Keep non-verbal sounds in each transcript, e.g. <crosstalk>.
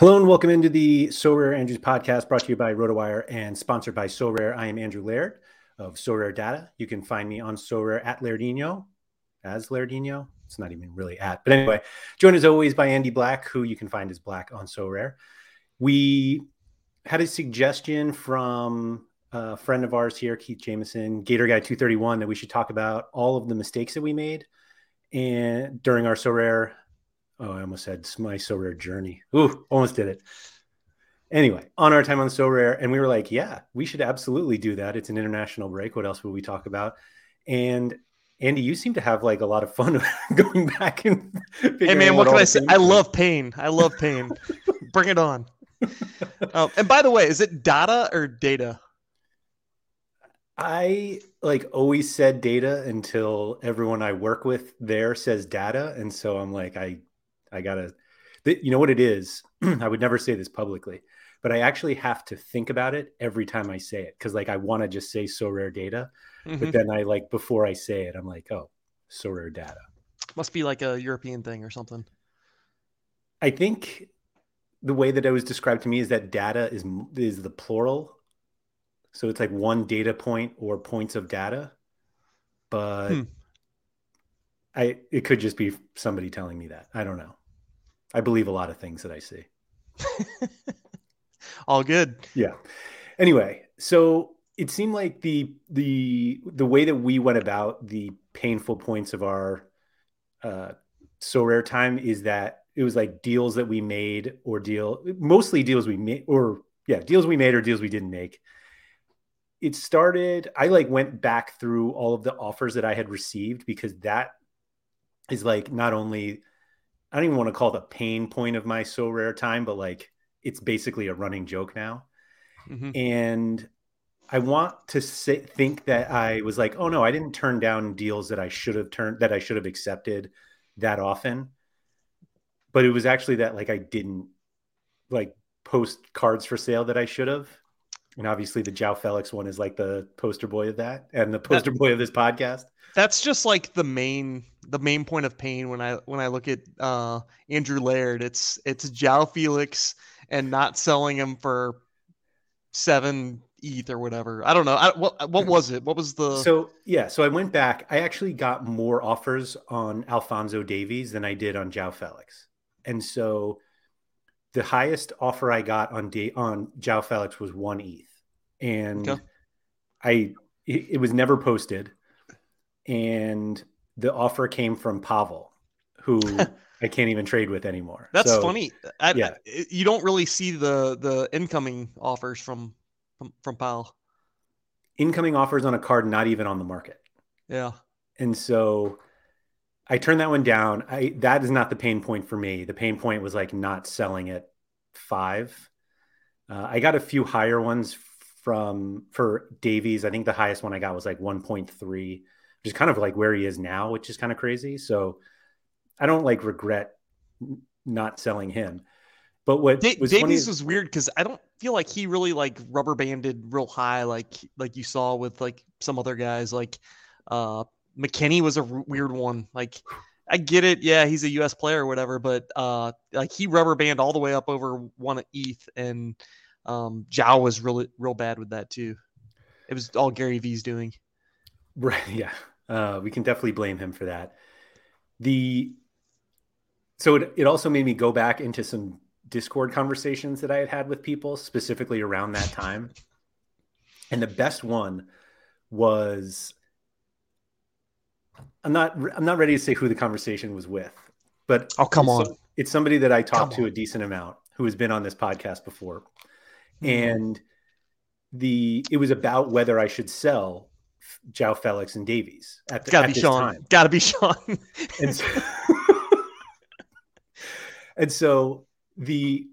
Hello and welcome into the Sorare Andrews podcast brought to you by RotoWire and sponsored by Sorare. I am Andrew Laird of Sorare Data. You can find me on Sorare at Lairdino as Lairdino. It's not even really at, but anyway, joined as always by Andy Black, who you can find as Black on Sorare. We had a suggestion from a friend of ours here, Keith Jameson, Gator Guy 231, that we should talk about all of the mistakes that we made and during our Sorare Oh, I almost said my so rare journey. Ooh, almost did it. Anyway, on our time on so rare, and we were like, yeah, we should absolutely do that. It's an international break. What else will we talk about? And Andy, you seem to have like a lot of fun <laughs> going back and hey man, what can I say? I love pain. I love pain. <laughs> Bring it on. Um, and by the way, is it data or data? I like always said data until everyone I work with there says data, and so I'm like, I I gotta, you know what it is? <clears throat> I would never say this publicly, but I actually have to think about it every time I say it because like I want to just say so rare data, mm-hmm. but then I like before I say it, I'm like, oh, so rare data. Must be like a European thing or something. I think the way that it was described to me is that data is is the plural, so it's like one data point or points of data, but. Hmm. I it could just be somebody telling me that. I don't know. I believe a lot of things that I see. <laughs> All good. Yeah. Anyway, so it seemed like the the the way that we went about the painful points of our uh, Sorare time is that it was like deals that we made or deal mostly deals we made or yeah deals we made or deals we didn't make. It started. I like went back through all of the offers that I had received because that is like not only I don't even want to call it a pain point of my Sorare time, but like it's basically a running joke now. Mm-hmm. And I want to say, think that I was like, oh no, I didn't turn down deals that I should have turned that I should have accepted that often. But it was actually that like I didn't like post cards for sale that I should have. And obviously the Joao Felix one is like the poster boy of that and the poster that, boy of this podcast. That's just like the main the main point of pain when I when I look at uh, Andrew Laird. It's it's Joao Felix and not selling him for seven ETH or whatever. I don't know. I, what what was it? What was the so yeah? So I went back. I actually got more offers on Alphonso Davies than I did on Joao Felix, and so the highest offer I got on day on Joao Felix was one ETH, and okay. I it, it was never posted, and the offer came from Pavel, who <laughs> I can't even trade with anymore. That's so, funny. I, yeah. I, you don't really see the the incoming offers from from, from Pavel. Incoming offers on a card not even on the market. Yeah. And so I turned that one down. I that is not the pain point for me. The pain point was like not selling at five. Uh, I got a few higher ones from for Davies. I think the highest one I got was like 1.3 which is kind of like where he is now, which is kind of crazy. So I don't like regret not selling him. But what was Davies was weird because I don't feel like he really like rubber banded real high like like you saw with like some other guys like uh McKennie was a r- weird one. Like, I get it. Yeah, he's a U.S. player or whatever, but uh, like he rubber band all the way up over one ETH, and um, Zhao was really real bad with that too. It was all Gary V's doing. Right. <laughs> Yeah. Uh, we can definitely blame him for that. The so it, it also made me go back into some Discord conversations that I had had with people specifically around that time. And the best one was I'm not I'm not ready to say who the conversation was with, but oh come it's, on, it's somebody that I talked to a decent amount who has been on this podcast before, mm-hmm. and the it was about whether I should sell Joao Felix and Davies at the gotta at be Sean. Time. Gotta be Sean. <laughs> and, so, <laughs> and so the,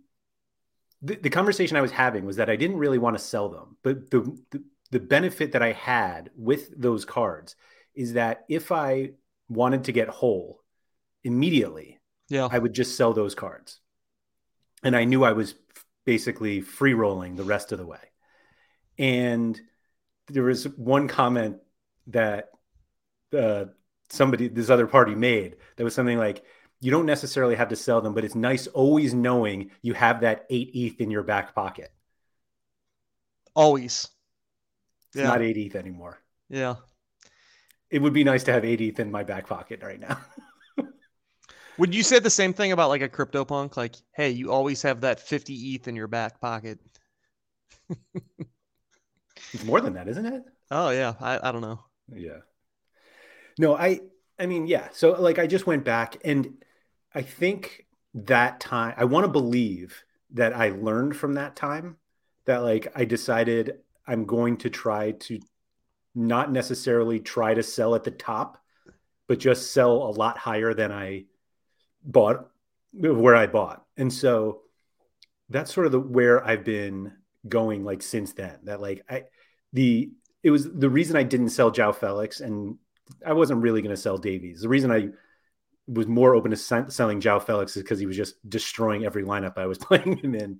the, the conversation I was having was that I didn't really want to sell them, but the, the the benefit that I had with those cards is that if I wanted to get whole immediately, yeah, I would just sell those cards. And I knew I was basically free rolling the rest of the way. And there was one comment that uh, somebody, this other party made that was something like, you don't necessarily have to sell them, but it's nice always knowing you have that eight ETH in your back pocket. Always. It's yeah. not eight ETH anymore. Yeah it would be nice to have 80th in my back pocket right now. <laughs> would you say the same thing about like a crypto punk? Like, hey, you always have that 50 ETH in your back pocket. <laughs> it's more than that, isn't it? Oh yeah. I, I don't know. Yeah. No, I I mean, yeah. So like I just went back and I think that time I want to believe that I learned from that time that like I decided I'm going to try to not necessarily try to sell at the top, but just sell a lot higher than I bought where I bought. And so that's sort of the where I've been going like since then. That like I the it was the reason I didn't sell Joao Felix and I wasn't really going to sell Davies. The reason I was more open to selling Joao Felix is because he was just destroying every lineup I was <laughs> playing him in.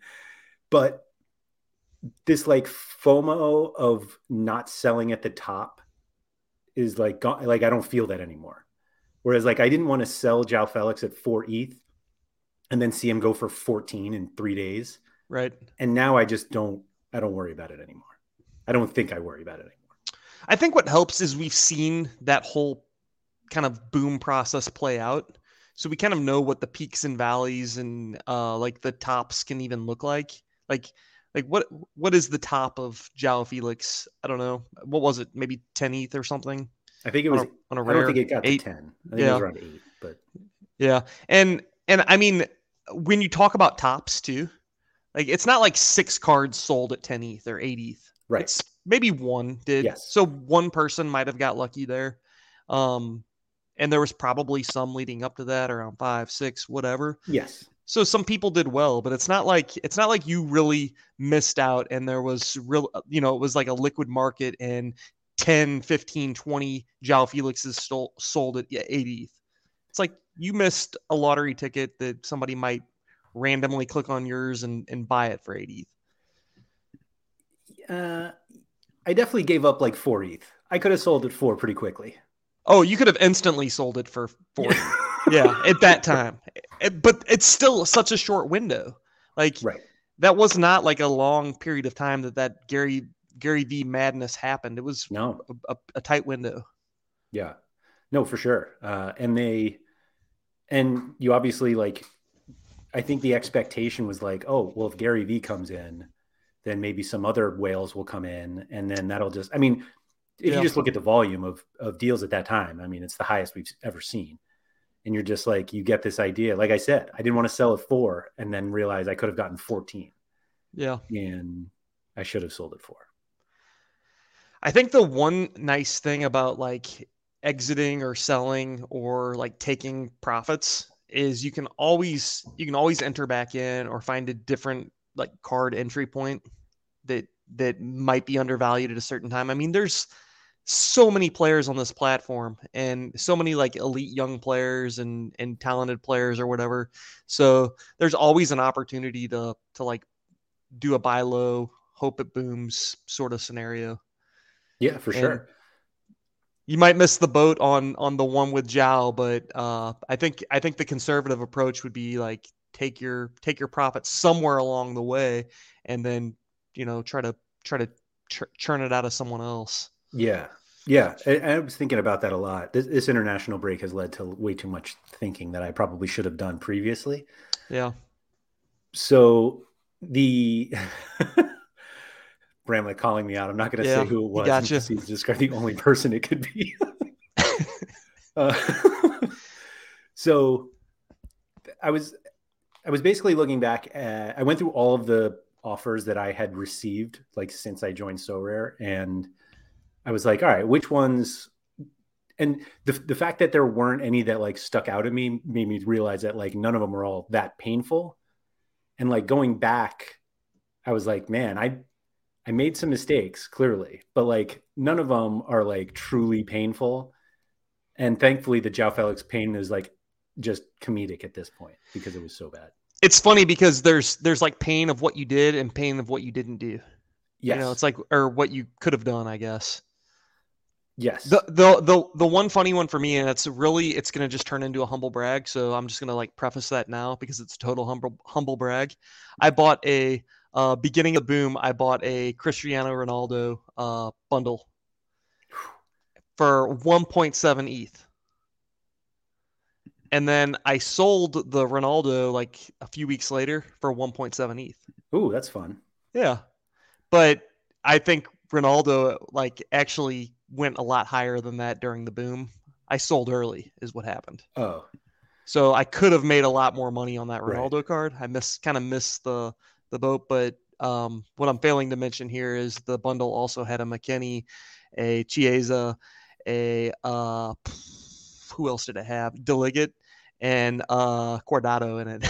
But this like FOMO of not selling at the top is like like I don't feel that anymore. Whereas like I didn't want to sell Joao Felix at four ETH and then see him go for 14 in three days. Right. And now I just don't I don't worry about it anymore. I don't think I worry about it anymore. I think what helps is we've seen that whole kind of boom process play out. So we kind of know what the peaks and valleys and uh, like the tops can even look like. Like like what what is the top of Joao Felix? I don't know. What was it? Maybe 10 ETH or something? I think it was on a, on a rare, I don't think it got eight. to 10. I think yeah. it was around 8, but Yeah. And and I mean when you talk about tops too, like it's not like six cards sold at 10 ETH or 8 ETH. Right. It's maybe one did. Yes. So one person might have got lucky there. Um and there was probably some leading up to that around five, six, whatever. Yes. So some people did well, but it's not like it's not like you really missed out and there was real you know, it was like a liquid market and 10, 15, 20 Joao Felixes stole, sold at 80. It's like you missed a lottery ticket that somebody might randomly click on yours and, and buy it for 80. Uh, I definitely gave up like 4 ETH. I could have sold it for pretty quickly. Oh, you could have instantly sold it for 4 <laughs> yeah, at that time. But it's still such a short window. Like right. that was not like a long period of time that that Gary Gary V madness happened. It was no a, a, a tight window. Yeah, no, for sure. Uh, and they, and you obviously like, I think the expectation was like, oh, well, if Gary V comes in, then maybe some other whales will come in, and then that'll just. I mean, if yeah. you just look at the volume of of deals at that time, I mean, it's the highest we've ever seen. And you're just like you get this idea. Like i said i didn't want to sell at four and then realize i could have gotten 14 yeah. And i should have sold it for i think the one nice thing about like exiting or selling or like taking profits is you can always you can always enter back in or find a different like card entry point that that might be undervalued at a certain time i mean there's so many players on this platform and so many like elite young players and and talented players or whatever. So there's always an opportunity to to like do a buy low, hope it booms sort of scenario. Yeah, for and, sure. you might miss the boat on on the one with Zhao, but uh, I think I think the conservative approach would be like take your take your profits somewhere along the way, and then you know try to try to ch- churn it out of someone else. Yeah, yeah. I, I, was thinking about that a lot. This, this international break has led to way too much thinking that I probably should have done previously. Yeah. So the <laughs> Bramlett calling me out. I'm not going to yeah, say who it was. Gotcha. He's just the only person it could be. <laughs> uh, <laughs> so I was, I was basically looking back. At, I went through all of the offers that I had received, like since I joined Sorare, and I was like, all right, which ones? And the the fact that there weren't any that like stuck out at me made me realize that like none of them were all that painful. And like going back, I was like, man, I I made some mistakes, clearly, but like none of them are like truly painful. And thankfully, the Joao Felix pain is like just comedic at this point because it was so bad. It's funny because there's there's like pain of what you did and pain of what you didn't do. Yes. You know, it's like or what you could have done, I guess. Yes. The the the the one funny one for me, and it's really it's gonna just turn into a humble brag. So I'm just gonna like preface that now because it's total humble humble brag. I bought a uh, beginning of boom, I bought a Cristiano Ronaldo uh, bundle for 1.7 ETH. And then I sold the Ronaldo like a few weeks later for 1.7 ETH. Ooh, that's fun. Yeah. But I think Ronaldo like actually went a lot higher than that during the boom. I sold early is what happened. Oh. So I could have made a lot more money on that Ronaldo right. card. I miss kind of missed the the boat. But um, what I'm failing to mention here is the bundle also had a McKennie, a Chiesa, a uh, who else did it have? De Ligt and uh, Cuadrado in it.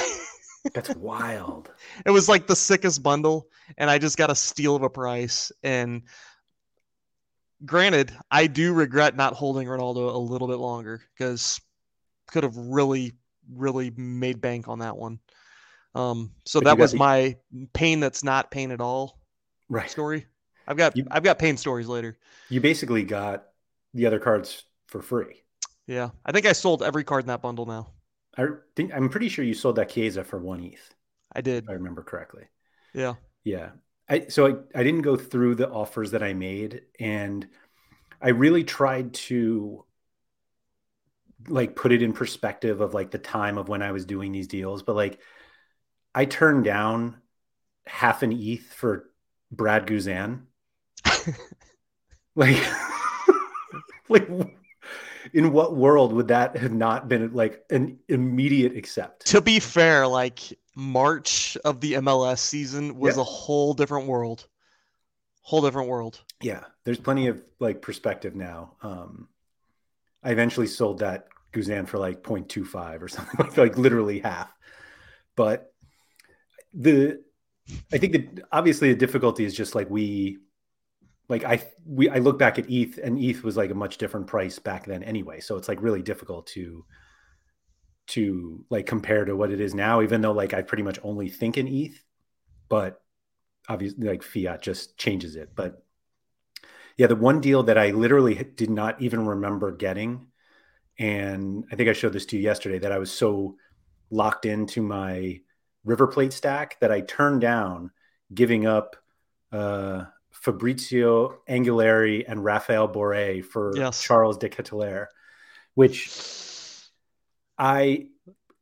That's <laughs> wild. It was like the sickest bundle, and I just got a steal of a price. And granted, I do regret not holding Ronaldo a little bit longer because could have really, really made bank on that one. Um, so but that was the, my pain that's not pain at all right story. I've got you, I've got pain stories later. You basically got the other cards for free. Yeah, I think I sold every card in that bundle now. I think I'm pretty sure you sold that Chiesa for one ETH. I did. If I remember correctly. Yeah. Yeah. I so I, I didn't go through the offers that I made and I really tried to like put it in perspective of like the time of when I was doing these deals, but like I turned down half an ETH for Brad Guzan. <laughs> like, <laughs> like, in what world would that have not been like an immediate accept? To be fair, like March of the MLS season was yeah. a whole different world. Whole different world. Yeah, there's plenty of like perspective now. Um, I eventually sold that Guzan for like 0.25 or <laughs> something, like literally half. But the I think that obviously the difficulty is just like we like I we I look back at ETH and ETH was like a much different price back then anyway. So it's like really difficult to to like compare to what it is now, even though like I pretty much only think in ETH, but obviously like fiat just changes it. But yeah, the one deal that I literally did not even remember getting, and I think I showed this to you yesterday that I was so locked into my River Plate stack that I turned down, giving up uh, Fabrizio Angileri and Rafael Borré for yes. Charles de Ketelaere, which I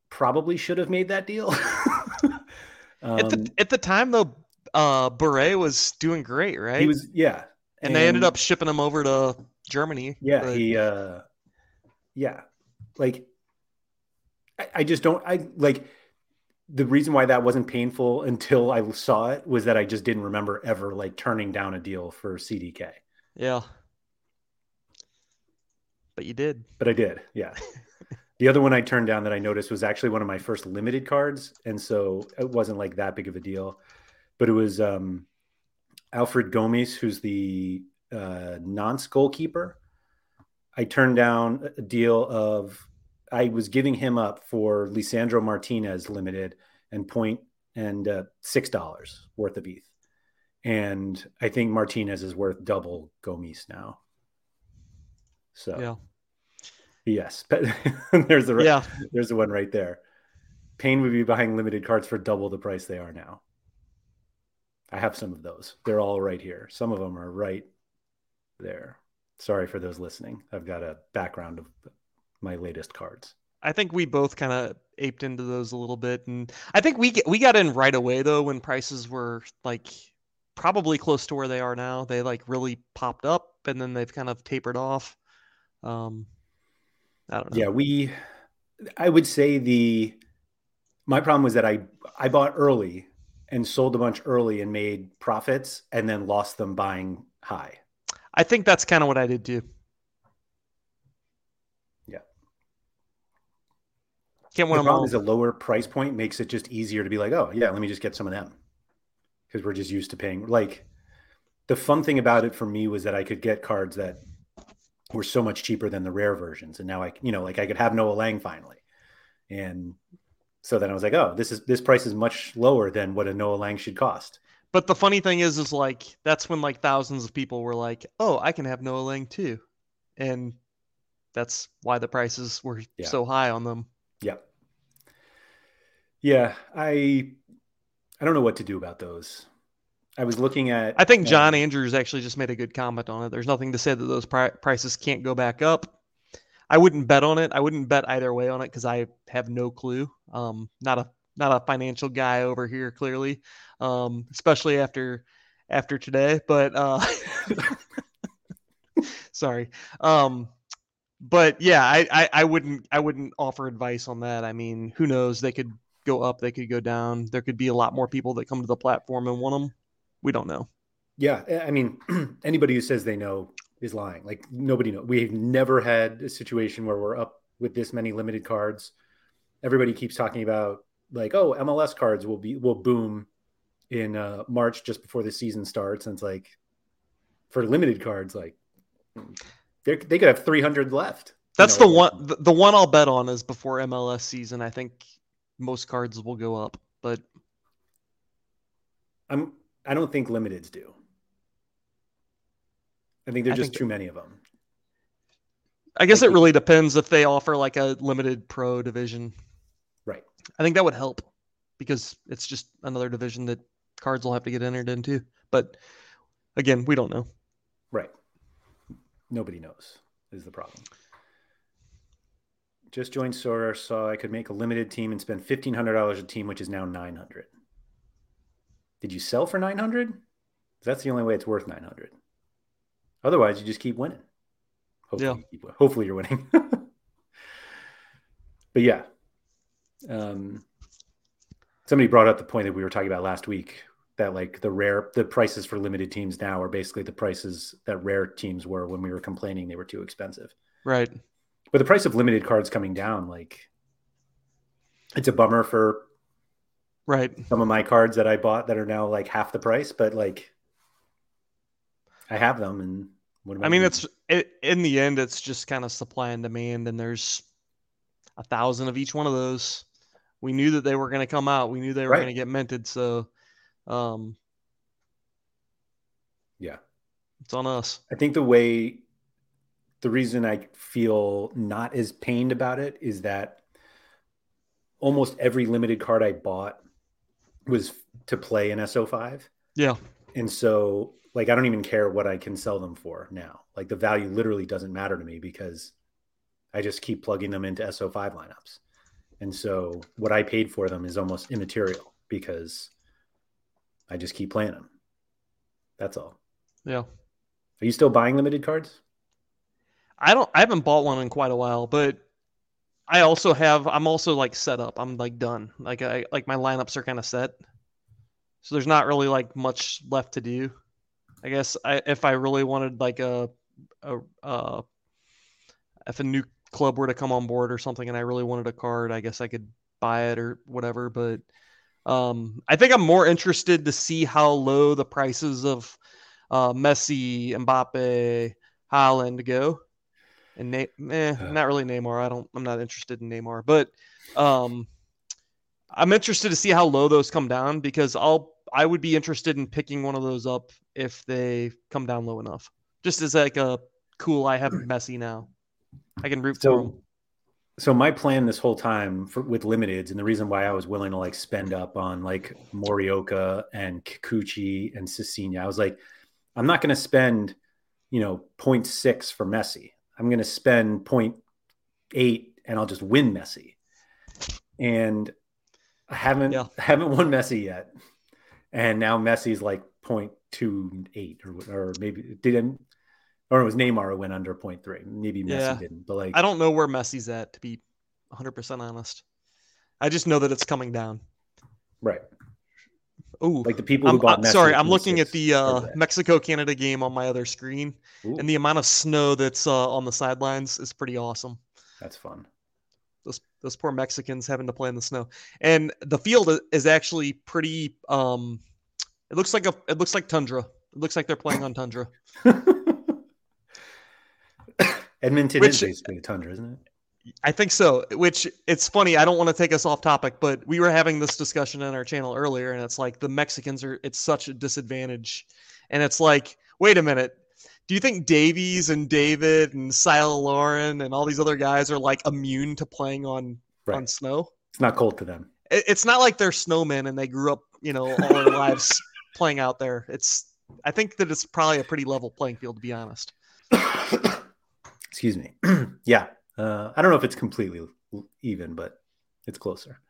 probably should have made that deal. um, <laughs> at, the, at the time, though, uh, was doing great, right? He was, yeah. And, and they ended up shipping him over to Germany. Yeah, but... he, uh, yeah, like I, I just don't, I like the reason why that wasn't painful until I saw it was that I just didn't remember ever like turning down a deal for CDK. Yeah. But you did. But I did. Yeah. <laughs> the other one I turned down that I noticed was actually one of my first limited cards. And so it wasn't like that big of a deal. But it was um, Alfred Gomis, who's the uh, nonce goalkeeper. I turned down a deal of I was giving him up for Lisandro Martinez limited and point and uh, six dollars worth of ETH, and I think Martinez is worth double Gomis now. So Yeah. yes, <laughs> there's the Yeah. there's the one right there. Payne would be buying limited cards for double the price they are now. I have some of those. They're all right here. Some of them are right there. Sorry for those listening. I've got a background of my latest cards. I think we both kind of aped into those a little bit, and I think we get, we got in right away though when prices were like probably close to where they are now. They like really popped up, and then they've kind of tapered off. Um, I don't know. Yeah, we I would say the my problem was that I I bought early and sold a bunch early and made profits and then lost them buying high. I think that's kind of what I did too. Yeah. Can't The win them problem all. is a lower price point makes it just easier to be like, oh yeah, let me just get some of them because we're just used to paying. Like the fun thing about it for me was that I could get cards that were so much cheaper than the rare versions, and now I, you know, like I could have Noah Lang finally, and so then I was like, oh, this is this price is much lower than what a Noah Lang should cost. But the funny thing is, is like that's when like thousands of people were like, "Oh, I can have Noah Lang too," and that's why the prices were Yeah. so high on them. Yeah. Yeah, I I don't know what to do about those. I was looking at I think John um, Andrews actually just made a good comment on it. There's nothing to say that those pri- prices can't go back up. I wouldn't bet on it. I wouldn't bet either way on it because I have no clue. Um, not a not a financial guy over here, clearly, um, especially after after today. But uh, <laughs> sorry. Um, but yeah, I, I I wouldn't I wouldn't offer advice on that. I mean, who knows? They could go up, they could go down. There could be a lot more people that come to the platform and want them. We don't know. Yeah, I mean, <clears throat> anybody who says they know is lying. Like nobody knows. We've never had a situation where we're up with this many limited cards. Everybody keeps talking about like, oh, MLS cards will be will boom in uh, March just before the season starts, and it's like for limited cards, like they could have three hundred left. you That's know, the one. The, the one I'll bet on is before MLS season. I think most cards will go up, but I'm. I don't think limiteds do. I think there's just think- too many of them. I guess it really depends if they offer like a limited pro division. Right. I think that would help because it's just another division that cards will have to get entered into. But again, we don't know. Right. Nobody knows is the problem. Just joined Sora, saw I could make a limited team and spend fifteen hundred dollars a team, which is now nine hundred. Did you sell for nine hundred? That's the only way it's worth nine hundred. Otherwise, you just keep winning. Hopefully, Yeah. you keep, hopefully you're winning. <laughs> but yeah, um, somebody brought up the point that we were talking about last week that like the rare the prices for limited teams now are basically the prices that rare teams were when we were complaining they were too expensive. Right. But the price of limited cards coming down, like it's a bummer for Right. some of my cards that I bought that are now like half the price, but like I have them and what am I mean, doing? it's it, in the end, it's just kind of supply and demand, and there's a thousand of each one of those. We knew that they were going to come out. We knew they were Right. going to get minted. So, um, yeah. it's on us. I think the way the reason I feel not as pained about it is that almost every limited card I bought was to play in SO5. Yeah. And so like I don't even care what I can sell them for now. Like the value literally doesn't matter to me because I just keep plugging them into SO5 lineups. And so what I paid for them is almost immaterial because I just keep playing them. That's all. Yeah. Are you still buying limited cards? I don't. I haven't bought one in quite a while, but I also have. I'm also like set up. I'm like done. Like I like my lineups are kind of set. So there's not really like much left to do. I guess I, if I really wanted like a, a uh, if a new club were to come on board or something, and I really wanted a card, I guess I could buy it or whatever. But um, I think I'm more interested to see how low the prices of uh, Messi, Mbappe, Haaland go and Na- eh, Uh. not really Neymar. I don't. I'm not interested in Neymar, but um, I'm interested to see how low those come down because I'll. I would be interested in picking one of those up if they come down low enough, just as like a cool. I have Messi now. I can root So- for him. So my plan this whole time for, with limiteds, and the reason why I was willing to like spend up on like Morioka and Kikuchi and Cecina, I was like, I'm not going to spend, you know, 0.6 for Messi. I'm going to spend 0.8 and I'll just win Messi. And I haven't Yeah. <laughs> haven't won Messi yet. And now Messi's like 0.28 or, or maybe didn't or it was Neymar who went under 0.3. Maybe Messi Yeah. didn't, but like I don't know where Messi's at to be 100% honest. I just know that it's coming down. right. Oh, Like the people who I'm, bought I'm Messi sorry, I'm looking at the uh. Mexico Canada game on my other screen, Ooh, and the amount of snow that's uh, on the sidelines is pretty awesome. that's fun. Those those poor Mexicans having to play in the snow, and the field is actually pretty. Um, it looks like a it looks like tundra. It looks like they're playing on tundra. <laughs> Edmonton Which- is basically a tundra, isn't it? I think so. Which it's funny. I don't want to take us off topic, but we were having this discussion on our channel earlier, and it's like the Mexicans are. It's such a disadvantage, and it's like, wait a minute. Do you think Davies and David and Cyle Larin and all these other guys are like immune to playing on on snow? It's not cold to them. It- It's not like they're snowmen and they grew up, you know, all their <laughs> lives playing out there. It's. I think that it's probably a pretty level playing field, to be honest. <coughs> Excuse me. <clears throat> yeah. Uh, I don't know if it's completely even, but it's closer.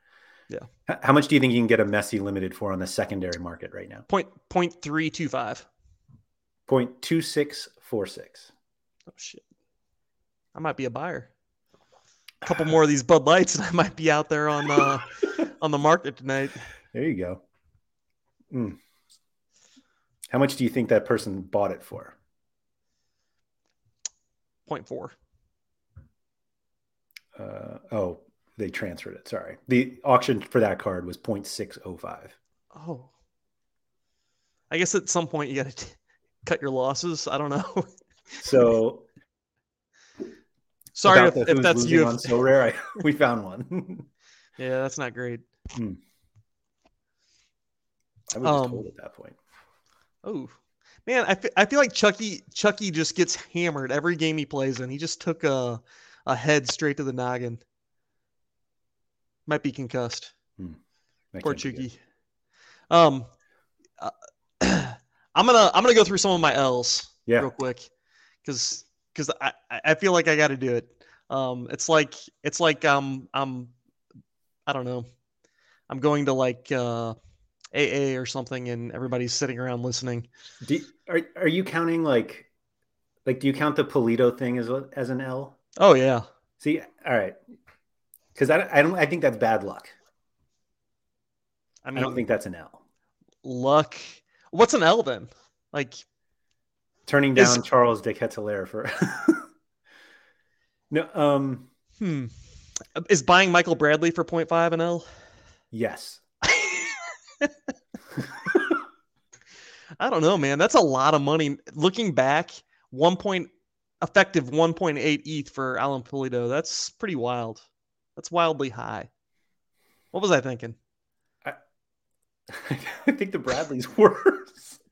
Yeah. H- how much do you think you can get a Messi limited for on the secondary market right now? Point point three two five. 0.2646. Oh shit. I might be a buyer. A couple more of these Bud Lights, and I might be out there on the <laughs> on the market tonight. There you go. Mm. How much do you think that person bought it for? Point four. Uh, oh, they transferred it. Sorry. The auction for that card was 0.605. Oh. I guess at some point you got to <laughs> cut your losses. I don't know. <laughs> So Sorry if, if that's you. on Sorare. I, <laughs> we found one. yeah, that's not great. I was Um, told at that point. Oh, man, I fe- I feel like Chucky Chucky just gets hammered every game he plays in. He just took a a head straight to the noggin. Might be concussed. That Poor can't be good. Chucky. Um, uh, <clears throat> I'm gonna I'm gonna go through some of my L's Yeah. real quick because because I I I feel like I got to do it. Um, it's like it's like um I'm I don't know. I'm going to like uh, AA or something, and everybody's sitting around listening. Do, are are you counting like like do you count the Pulido thing as as an L? Oh yeah. See, all right, because I, I don't I think that's bad luck. I mean, I don't think that's an L. luck. What's an L then? Like, Turning Is- down Charles de Ketelaere for <laughs> no um hmm, is buying Michael Bradley for 0.5 an L? yes <laughs> I don't know, man. That's a lot of money. Looking back, one point effective 1.8 ETH for Alan Pulido. That's pretty wild. That's wildly high. What was I thinking? I <laughs> think the Bradley's worse. <laughs>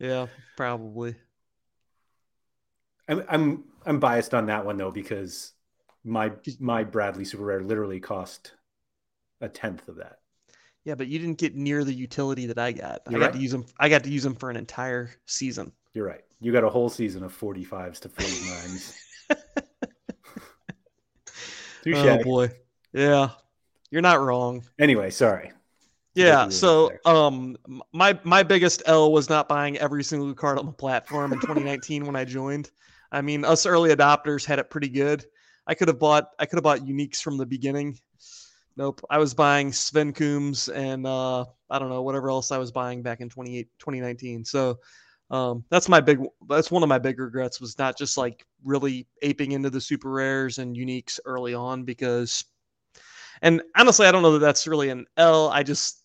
Yeah, probably. I'm I'm I'm biased on that one though because my my Bradley Super Rare literally cost a tenth of that. Yeah, but you didn't get near the utility that I got. You're I got right. to use them. I got to use them for an entire season. You're right. You got a whole season of 45s to 49s. <laughs> Touche. Oh boy. Yeah, you're not wrong. Anyway, sorry. Yeah. So, um, my my biggest L was not buying every single card on the platform in 2019 when I joined. I mean, us early adopters had it pretty good. I could have bought I could have bought uniques from the beginning. Nope. I was buying Sven Kums and uh, I don't know whatever else I was buying back in 28 2019. So. Um, that's my big. That's one of my big regrets was not just like really aping into the super rares and uniques early on because, and honestly, I don't know that that's really an L. I just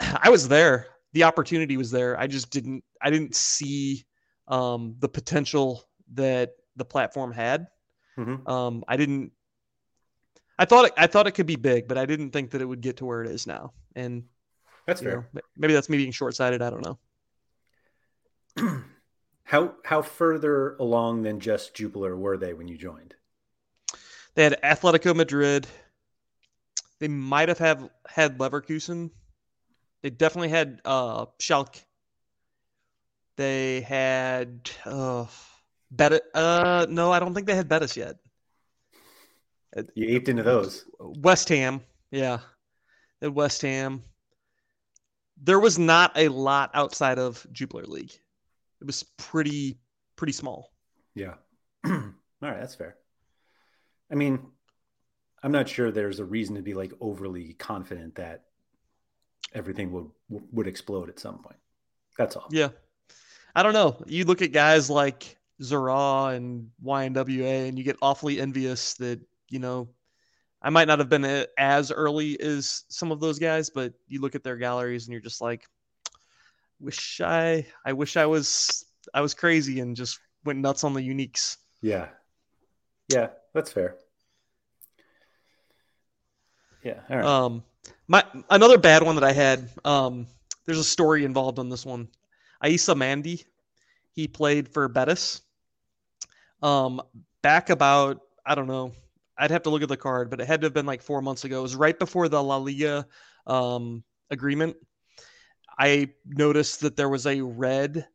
I was there. The opportunity was there. I just didn't I didn't see um, the potential that the platform had. Mhm. Um, I didn't I thought it, I thought it could be big, but I didn't think that it would get to where it is now. And That's you know, fair. maybe that's me being short-sighted, I don't know. <clears throat> How how further along than just Jupiler were they when you joined? They had Atletico Madrid. They might have have had Leverkusen. They definitely had uh, Schalke. They had uh, Betis. Uh, no, I don't think they had Betis yet. You aped into those. West Ham, yeah, at West Ham. There was not a lot outside of Jupiler League. It was pretty pretty small. Yeah. <clears throat> All right, that's fair. I mean, I'm not sure there's a reason to be like overly confident that everything would would explode at some point. That's all. Yeah. I don't know. You look at guys like Zara and YNWA and you get awfully envious that, you know, I might not have been as early as some of those guys, but you look at their galleries and you're just like, wish I, I wish I was, I was crazy and just went nuts on the uniques. Yeah. Yeah, that's fair. Yeah. All right. Um, my another bad one that I had. Um, there's a story involved on this one. Aissa Mandi, he played for Betis. Um, back about I don't know. I'd have to look at the card, but it had to have been like four months ago. It was right before the La Liga um, agreement. I noticed that there was a red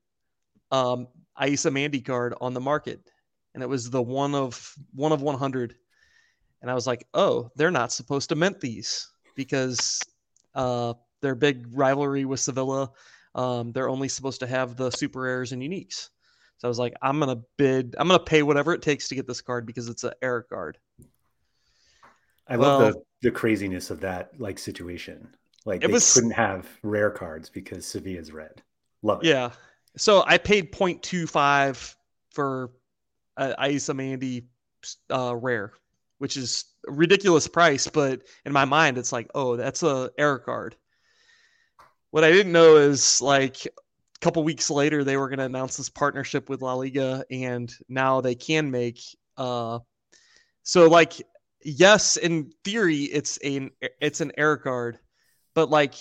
um, Aissa Mandi card on the market, and it was the one of one of 100. And I was like, oh, they're not supposed to mint these because uh, their big rivalry with Sevilla. Um, they're only supposed to have the super rares and uniques. So I was like, I'm gonna bid, I'm gonna pay whatever it takes to get this card because it's an error card. I love the, the craziness of that like situation. Like they was, couldn't have rare cards because Sevilla's red. Love it. Yeah. So I paid 0.25 for uh, Mandi uh, rare which is a ridiculous price, but in my mind, it's like, oh, that's a error card. What I didn't know is like a couple weeks later, they were going to announce this partnership with La Liga, and now they can make. Uh, so like, yes, in theory, it's an it's an error card, but like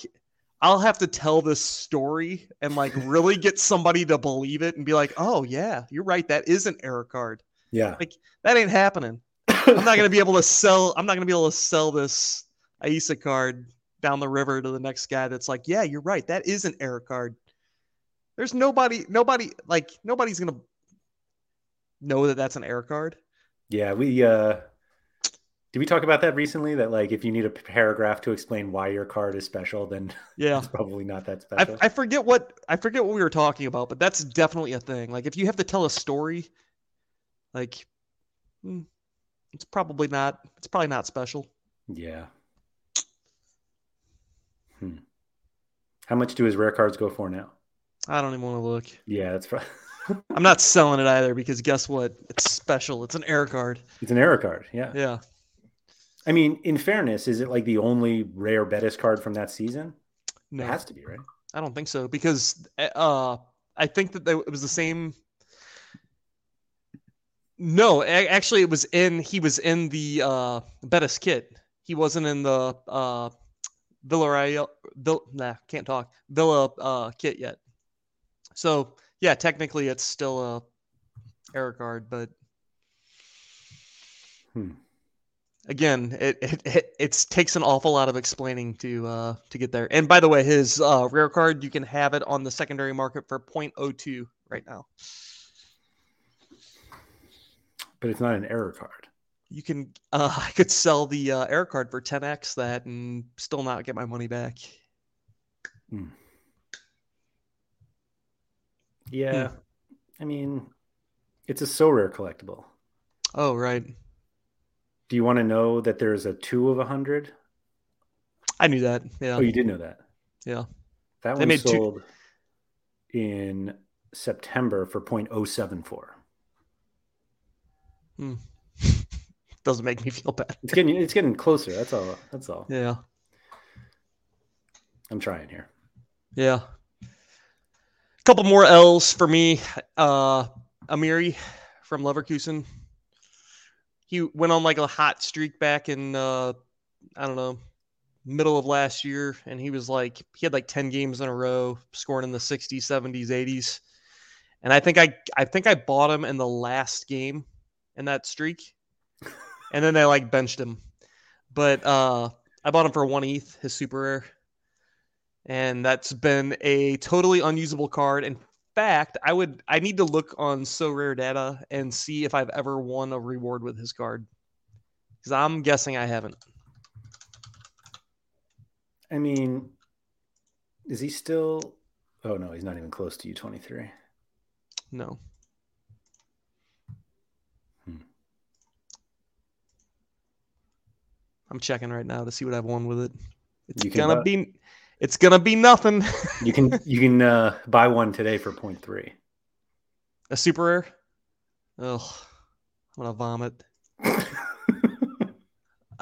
I'll have to tell this story and like really <laughs> get somebody to believe it and be like, "Oh yeah, you're right. That is an error card." Yeah, like that ain't happening. I'm not gonna be able to sell. I'm not gonna be able to sell this Aissa card down the river to the next guy that's like, yeah, you're right. That is an error card. There's nobody, nobody, like nobody's gonna know that that's an error card. Yeah, we uh did we talk about that recently? That like if you need a paragraph to explain why your card is special, then <laughs> yeah, it's probably not that special. I, I forget what I forget what we were talking about, but that's definitely a thing. Like if you have to tell a story, like hmm, it's probably not. It's probably not special. Yeah. Hmm. How much do his rare cards go for now? I don't even want to look. Yeah, that's probably. <laughs> I'm not selling it either because guess what? It's special. It's an error card. It's an error card. Yeah. Yeah. I mean, in fairness, is it like the only rare Betis card from that season? No. It has to be, right? I don't think so because uh, I think that they, it was the same no, actually, it was in. He was in the uh, Betis kit. He wasn't in the uh, Villarreal. Vill, nah, can't talk. Villa uh, kit yet. So yeah, technically, it's still a error card, but hmm. Again, it, it it it takes an awful lot of explaining to uh, to get there. And by the way, his uh, rare card you can have it on the secondary market for 0.02 right now but it's not an error card. You can, uh, <laughs> I could sell the uh, error card for 10x that and still not get my money back. Hmm. Yeah, hmm. I mean, it's a Sorare collectible. Oh right. Do you want to know that there's a two of a hundred? I knew that. Yeah. Oh, you did know that. Yeah. That one sold two... in September for 0.074. Hmm. <laughs> Doesn't make me feel bad. It's getting it's getting closer. That's all. That's all. Yeah. I'm trying here. Yeah. A couple more L's for me. Uh Amiri from Leverkusen. He went on like a hot streak back in uh I don't know, middle of last year and he was like he had like 10 games in a row scoring in the 60s, 70s, 80s and I think I I think I bought him in the last game in that streak, <laughs> and then they like benched him. But uh, I bought him for one ETH, his super rare, and that's been a totally unusable card. In fact, I would I need to look on Sorare data and see if I've ever won a reward with his card because I'm guessing I haven't. I mean, is he still? Oh no, he's not even close to you twenty three. No. Hmm. I'm checking right now to see what I've won with it. It's gonna buy- be it's gonna be nothing. You can <laughs> you can uh, buy one today for 0.3. A super rare? Ugh. I'm gonna vomit. <laughs>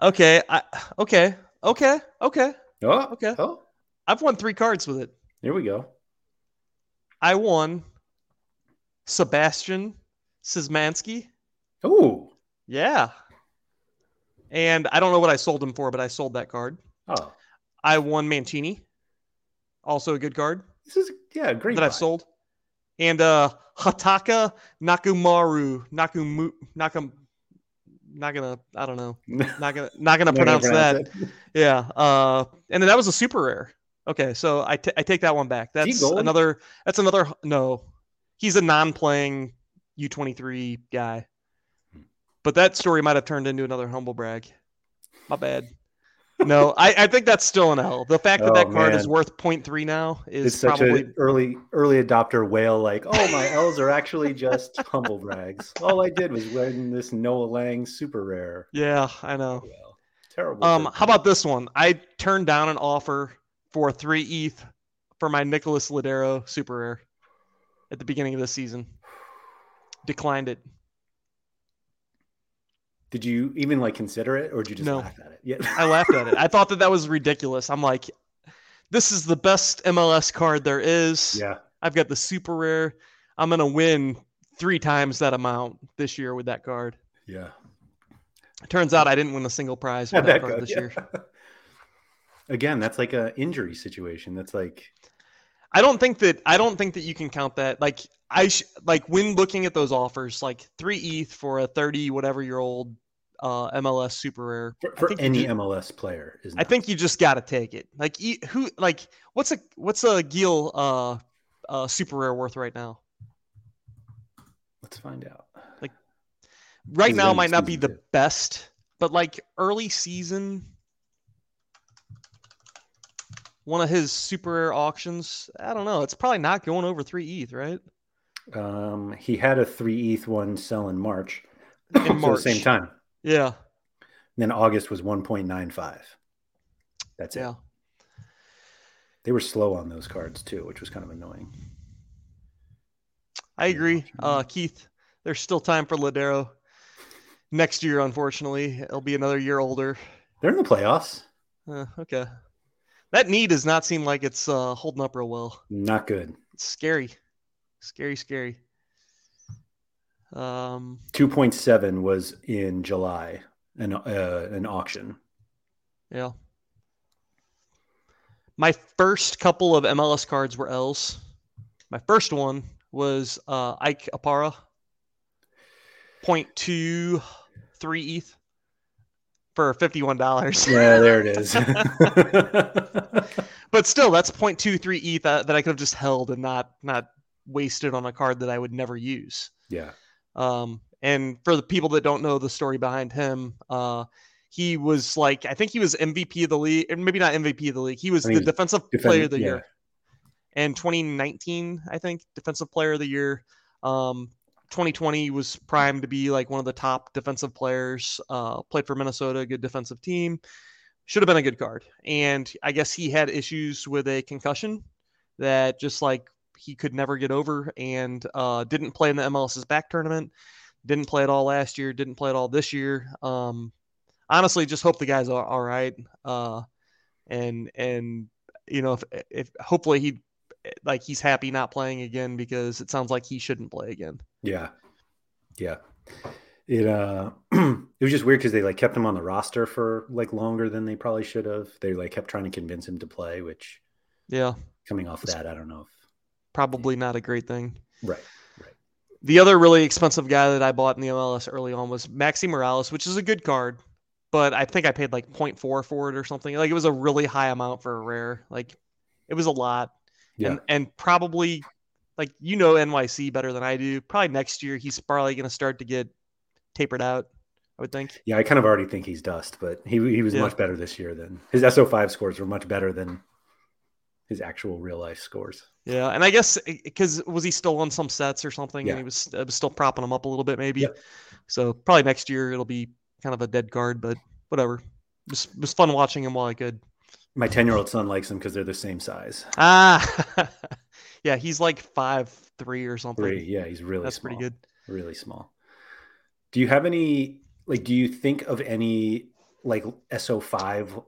Okay, I okay, okay, okay. oh, Okay. Oh, I've won three cards with it. here we go. I won Sebastian Szymanski. Oh, Yeah. And I don't know what I sold him for, but I sold that card. oh, I won Mancini. Also a good card this is yeah, great. that I've sold. And uh Hataka Nakumaru. Nakumu Nakam not gonna I don't know. <laughs> Not gonna not gonna pronounce that. <laughs> Yeah. Uh and then that was a super rare. Okay, so I I take that one back. That's another that's another no. He's a non-playing U23 guy. But that story might have turned into another humble brag. My bad. No, I, I think that's still an L. The fact that Oh, that card is worth 0.3 now is It's such probably an early early adopter whale. Like, oh, my L's are actually just <laughs> humble brags. All I did was win this Noah Lang super rare. yeah, I know. Well, terrible. Um, how about this one? I turned down an offer for three ETH for my Nicholas Lodeiro super rare at the beginning of the season. Declined it. Did you even like consider it, or did you just No. laugh at it? Yeah, I laughed at it. I thought that that was <laughs> ridiculous. I'm like, this is the best MLS card there is. yeah. I've got the super rare. I'm gonna win three times that amount this year with that card. Yeah. Turns out I didn't win a single prize <laughs> with that That card this yeah. year. <laughs> Again, that's like a injury situation. That's like I don't think that I don't think that you can count that. Like I sh- like when looking at those offers, like three ETH for a thirty whatever year old uh, MLS super rare. for, for you any MLS player. Is I think you just got to take it. Like who like what's a what's a Gil uh, uh, super rare worth right now? Let's find out. Like right now might not be the best, but like early season. One of his super rare auctions, I don't know. It's probably not going over three ETH, right? Um, he had a three ETH one sell in March. <clears throat> In So March. same time. Yeah, then August was 1.95. That's it. yeah. They were slow on those cards too, which was kind of annoying. I agree. Uh, Keith, there's still time for Lodeiro. Next year, unfortunately, it'll be another year older. They're in the playoffs. Uh, okay. That knee does not seem like it's uh, holding up real well. Not good. It's scary. Scary, scary. Um, 2.7 was in July, an uh, an auction. yeah. My first couple of MLS cards were L's. My first one was uh, Ike Opara, 0.23 ETH for $51. Yeah, there it is. <laughs> but still that's 0.23 ETH that, that I could have just held and not not wasted on a card that I would never use. yeah. Um, and for the people that don't know the story behind him, uh, he was like I think he was MVP of the league, and maybe not MVP of the league. He was I the think he was defensive defend- player of the yeah. year. And 2019, I think, defensive player of the year. Um, 2020 was primed to be like one of the top defensive players. Uh, played for Minnesota, good defensive team. Should have been a good card. And I guess he had issues with a concussion that just like he could never get over and uh, didn't play in the MLS's back tournament. Didn't play at all last year. Didn't play at all this year. Um, honestly, just hope the guy's all, all right. Uh, and and you know if if hopefully he like he's happy not playing again because it sounds like he shouldn't play again. Yeah. Yeah. It uh <clears throat> it was just weird because they like kept him on the roster for like longer than they probably should have. They like kept trying to convince him to play, which Yeah, coming off that, I don't know if probably not a great thing. right. The other really expensive guy that I bought in the MLS early on was Maxi Morales, which is a good card, but I think I paid like 0.4 for it or something. Like it was a really high amount for a rare. Like it was a lot. Yeah. And and probably like you know NYC better than I do. Probably next year he's probably going to start to get tapered out. I would think. Yeah, I kind of already think he's dust, but he he was Yeah. much better this year than his SO5 scores were much better than his actual real life scores. Yeah, and I guess because was he still on some sets or something, Yeah. and he was, it was still propping him up a little bit, maybe. Yep. So probably next year it'll be kind of a dead card, but whatever. It was, it was fun watching him while I could. My 10 year old son likes them because they're the same size. Ah, <laughs> yeah, he's like five three or something. Three. Yeah, he's really That's small. pretty good. Really small. Do you have any like do you think of any like SO5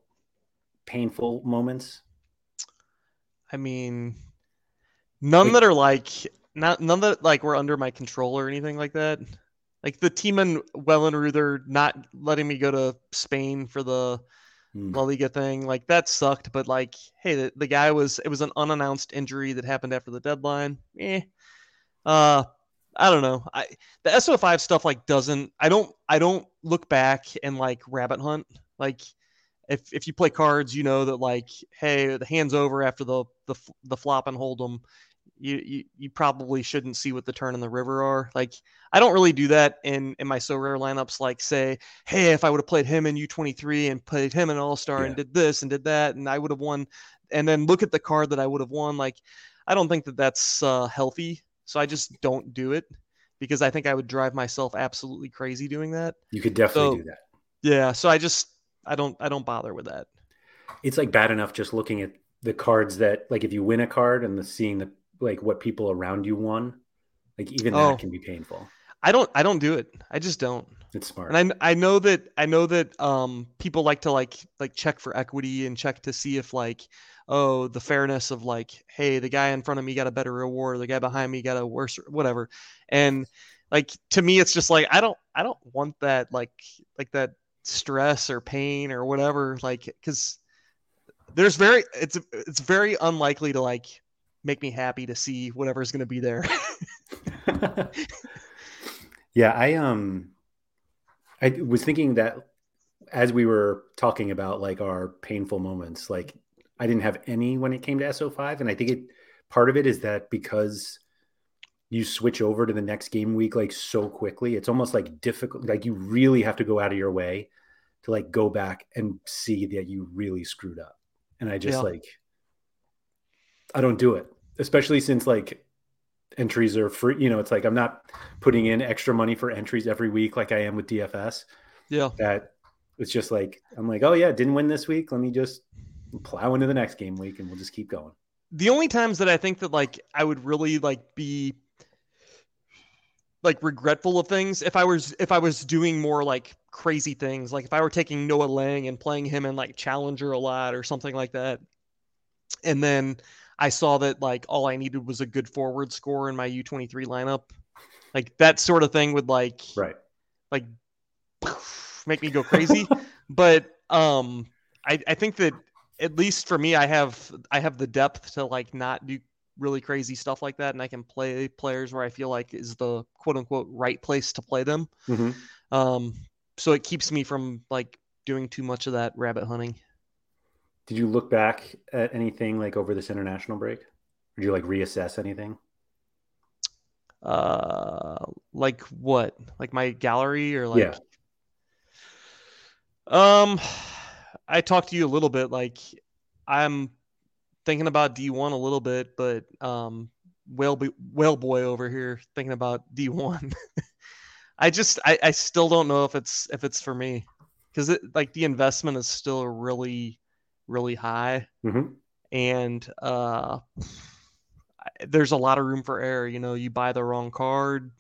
painful moments? I mean, none Like- that are like not none that like were under my control or anything like that. Like the team in Wellenruther not letting me go to Spain for the Hmm. La Liga thing, like that sucked. But like, hey, the, the guy was it was an unannounced injury that happened after the deadline. Eh. Uh I don't know. I the SO5 stuff like doesn't I don't I don't look back and like rabbit hunt. Like if if you play cards, you know that like, hey, the hand's over after the the the flop and hold 'em. You, you you probably shouldn't see what the turn and the river are. Like I don't really do that in in my Sorare lineups. Like say, hey, if I would have played him in U23 and played him in All Star and did this and did that, and I would have won, and then look at the card that I would have won. Like I don't think that that's uh, healthy. So I just don't do it because I think I would drive myself absolutely crazy doing that. You could definitely So- do that. Yeah. So I just I don't I don't bother with that. It's like bad enough just looking at the cards that like if you win a card and the seeing the like what people around you won, like even Oh. that can be painful. I don't I don't do it. I just don't. It's smart. And I I know that I know that um people like to like like check for equity and check to see if like oh the fairness of like hey the guy in front of me got a better reward the guy behind me got a worse whatever and like to me it's just like I don't I don't want that like like that stress or pain or whatever like because there's very it's it's very unlikely to like make me happy to see whatever's going to be there. <laughs> Yeah, I um I was thinking that as we were talking about like our painful moments, like I didn't have any when it came to SO5 and I think it part of it is that because you switch over to the next game week like so quickly, it's almost like difficult like you really have to go out of your way to like go back and see that you really screwed up. And I just Yeah. like I don't do it, especially since like entries are free. You know, it's like I'm not putting in extra money for entries every week like I am with DFS. yeah That it's just like I'm like, oh yeah, didn't win this week. Let me just plow into the next game week and we'll just keep going. the only times that I think that like I would really like be like regretful of things if I was if I was doing more like crazy things like if I were taking Noah Lang and playing him in like Challenger a lot or something like that and then I saw that like all I needed was a good forward score in my U23 lineup like that sort of thing would like Right. like make me go crazy. <laughs> but um I, I think that at least for me I have I have the depth to like not do really crazy stuff like that and I can play players where I feel like is the quote unquote right place to play them. Mhm. Um so it keeps me from like doing too much of that rabbit hunting. Did you look back at anything like over this international break? Did you like reassess anything? Uh like what? Like my gallery or like Yeah. Um, I talked to you a little bit. Like, I'm thinking about D1 a little bit, but um, whale boy over here thinking about D1. <laughs> I just, I, I still don't know if it's if it's for me because it like the investment is still really, really high, Mhm. and uh, there's a lot of room for error. You know, you buy the wrong card,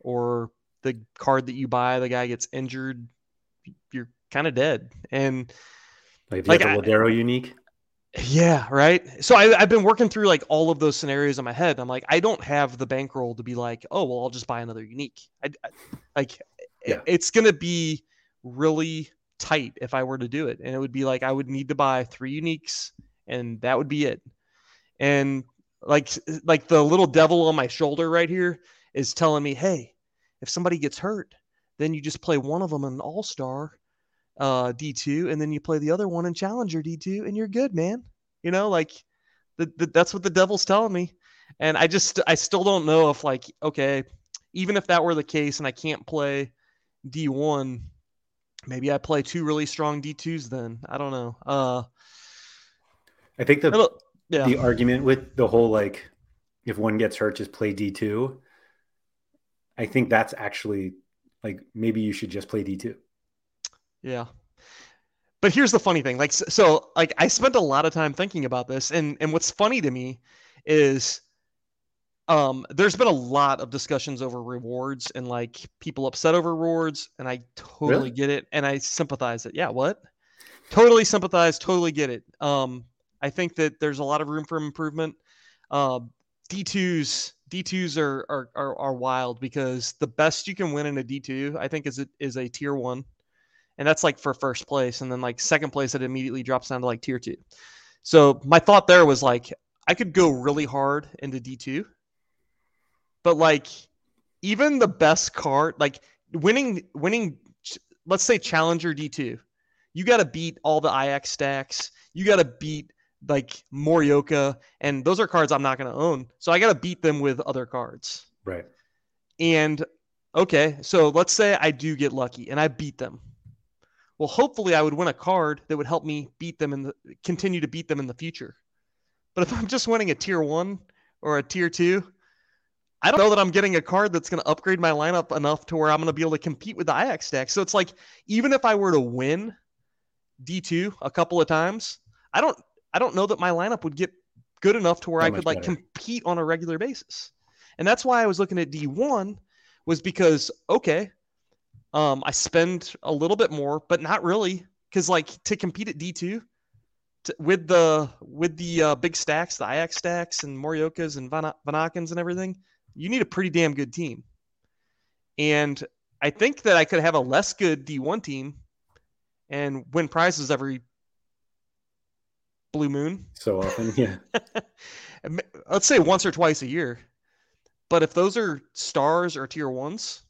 or the card that you buy, the guy gets injured, you're kind of dead. And Like you Like, have the Lodeiro unique. Yeah, right. So I, I've been working through like all of those scenarios in my head. I'm like, I don't have the bankroll to be like, oh, well, I'll just buy another unique. I, I- like, Yeah. it's gonna be really tight if I were to do it, and it would be like I would need to buy three uniques, and that would be it. And like, like the little devil on my shoulder right here is telling me, hey, if somebody gets hurt, then you just play one of them an All Star uh, D2, and then you play the other one in Challenger D2, and you're good, man. You know, like the, the, that's what the devil's telling me. And I just, I still don't know if, like, okay, even if that were the case and I can't play D1, maybe I play two really strong D2s then. I don't know. Uh, I think the, yeah. the argument with the whole, like, if one gets hurt, just play D2. I think that's actually like maybe you should just play D2. Yeah. But here's the funny thing. Like so like I spent a lot of time thinking about this and and what's funny to me is um there's been a lot of discussions over rewards and like people upset over rewards and I totally really? get it and I sympathize it. Yeah, what? Totally sympathize, totally get it. Um I think that there's a lot of room for improvement. Uh, D2s D2s are, are are are wild because the best you can win in a D2 I think is a, is a tier 1 and that's like for first place and then like second place it immediately drops down to like tier 2. So my thought there was like I could go really hard into D2 but like even the best card like winning winning let's say challenger D2 you got to beat all the IX stacks you got to beat like Morioka, and those are cards I'm not going to own. So I got to beat them with other cards. Right. And okay, so let's say I do get lucky and I beat them. Well, hopefully I would win a card that would help me beat them and the, continue to beat them in the future. But if I'm just winning a tier one or a tier two, I don't know that I'm getting a card that's going to upgrade my lineup enough to where I'm going to be able to compete with the IX stack. So it's like even if I were to win D2 a couple of times, I don't I don't know that my lineup would get good enough to where I could like better. compete on a regular basis. And that's why I was looking at D1 was because okay, um, I spend a little bit more, but not really, because like to compete at D2 with the with the uh, big stacks, the IX stacks and Moriokas and Van- Vanakens and everything, you need a pretty damn good team. And I think that I could have a less good D1 team and win prizes every blue moon. So often yeah. <laughs> Let's say once or twice a year. But if those are stars or tier ones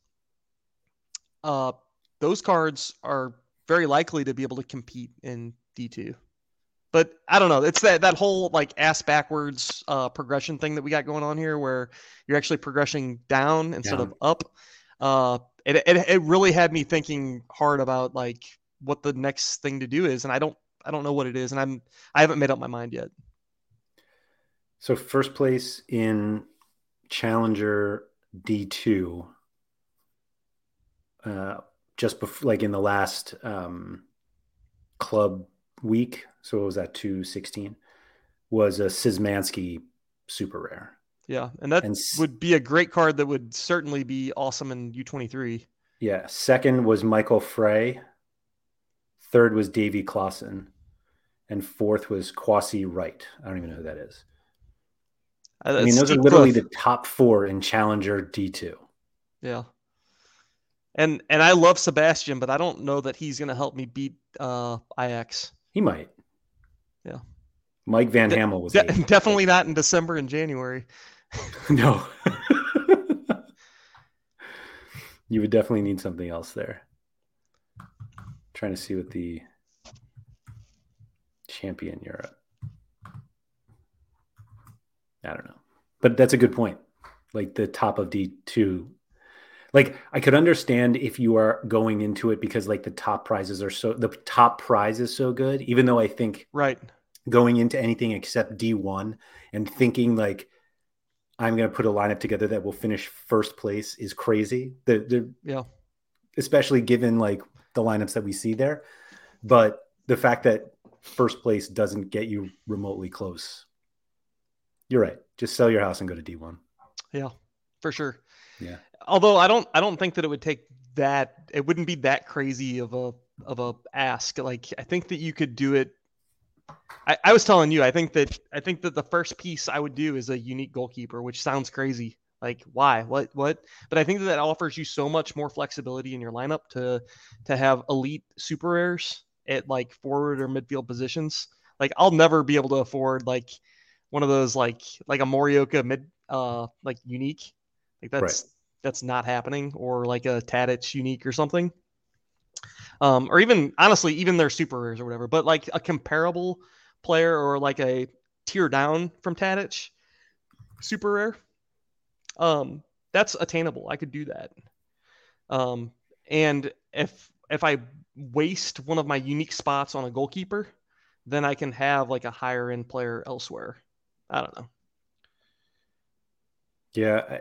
uh those cards are very likely to be able to compete in d2 but i don't know it's that that whole like ass backwards uh progression thing that we got going on here where you're actually progressing down instead down. of up uh it, it it really had me thinking hard about like what the next thing to do is and i don't I don't know what it is, and I'm I haven't made up my mind yet. So first place in Challenger D two, uh, just before, like in the last um, club week. So what was that? Two sixteen was a Szymanski super rare. Yeah, and that and, would be a great card that would certainly be awesome in U twenty three. Yeah. Second was Michael Frey. Third was Davy Klaassen and fourth was Kwasi Wriedt. I don't even know who that is. Uh, I mean, those are literally the top four in Challenger D2. Yeah. And and I love Sebastian, but I don't know that he's going to help me beat uh, IX. He might. Yeah. Mike Van De- Hamel was de- definitely not in December and January. <laughs> no. <laughs> you would definitely need something else there. trying to see what the champion Europe. I don't know. But that's a good point. Like the top of D2. Like I could understand if you are going into it because like the top prizes are so the top prize is so good, even though I think right going into anything except D1 and thinking like I'm going to put a lineup together that will finish first place is crazy. The, the yeah, especially given like the lineups that we see there. But the fact that first place doesn't get you remotely close. You're right. Just sell your house and go to D1. Yeah, for sure. Yeah. Although I don't I don't think that it would take that it wouldn't be that crazy of a of a ask. Like I think that you could do it I, I was telling you, I think that I think that the first piece I would do is a unique goalkeeper, which sounds crazy. Like why? What what? But I think that that offers you so much more flexibility in your lineup to to have elite super rares at like forward or midfield positions. Like I'll never be able to afford like one of those like like a Morioka mid uh like unique Like that's right. that's not happening, or like a Tadic unique or something. Um, or even honestly, even their super rares or whatever. But like a comparable player or like a tier down from Tadic, super rare. Um, that's attainable. I could do that. Um, and if if I waste one of my unique spots on a goalkeeper, then I can have like a higher end player elsewhere. I don't know. Yeah.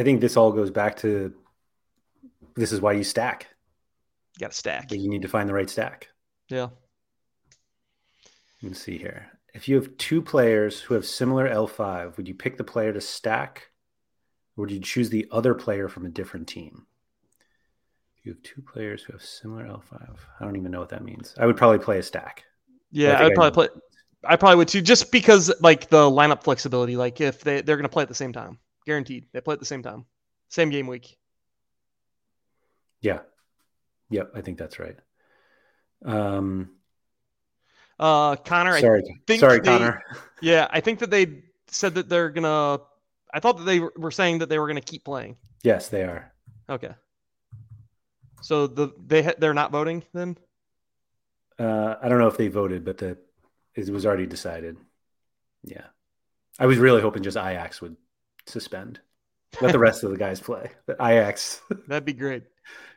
I think this all goes back to this is why you stack. You got to stack. You need to find the right stack. Yeah. Let's see here. If you have two players who have similar L5, would you pick the player to stack or would you choose the other player from a different team? If you have two players who have similar L5, I don't even know what that means. I would probably play a stack. Yeah, I, I would probably play. I probably would too, just because like the lineup flexibility. Like if they they're going to play at the same time guaranteed. They play at the same time, same game week. Yeah, yep, I think that's right. Um, uh, Connor, sorry, sorry, they, Connor. <laughs> Yeah, I think that they said that they're gonna. I thought that they were saying that they were gonna keep playing. Yes, they are. Okay. So the they they're not voting then. Uh, I don't know if they voted, but the it was already decided. Yeah, I was really hoping just Ajax would suspend. Let the rest of the guys play. But Ajax. <laughs> That'd be great.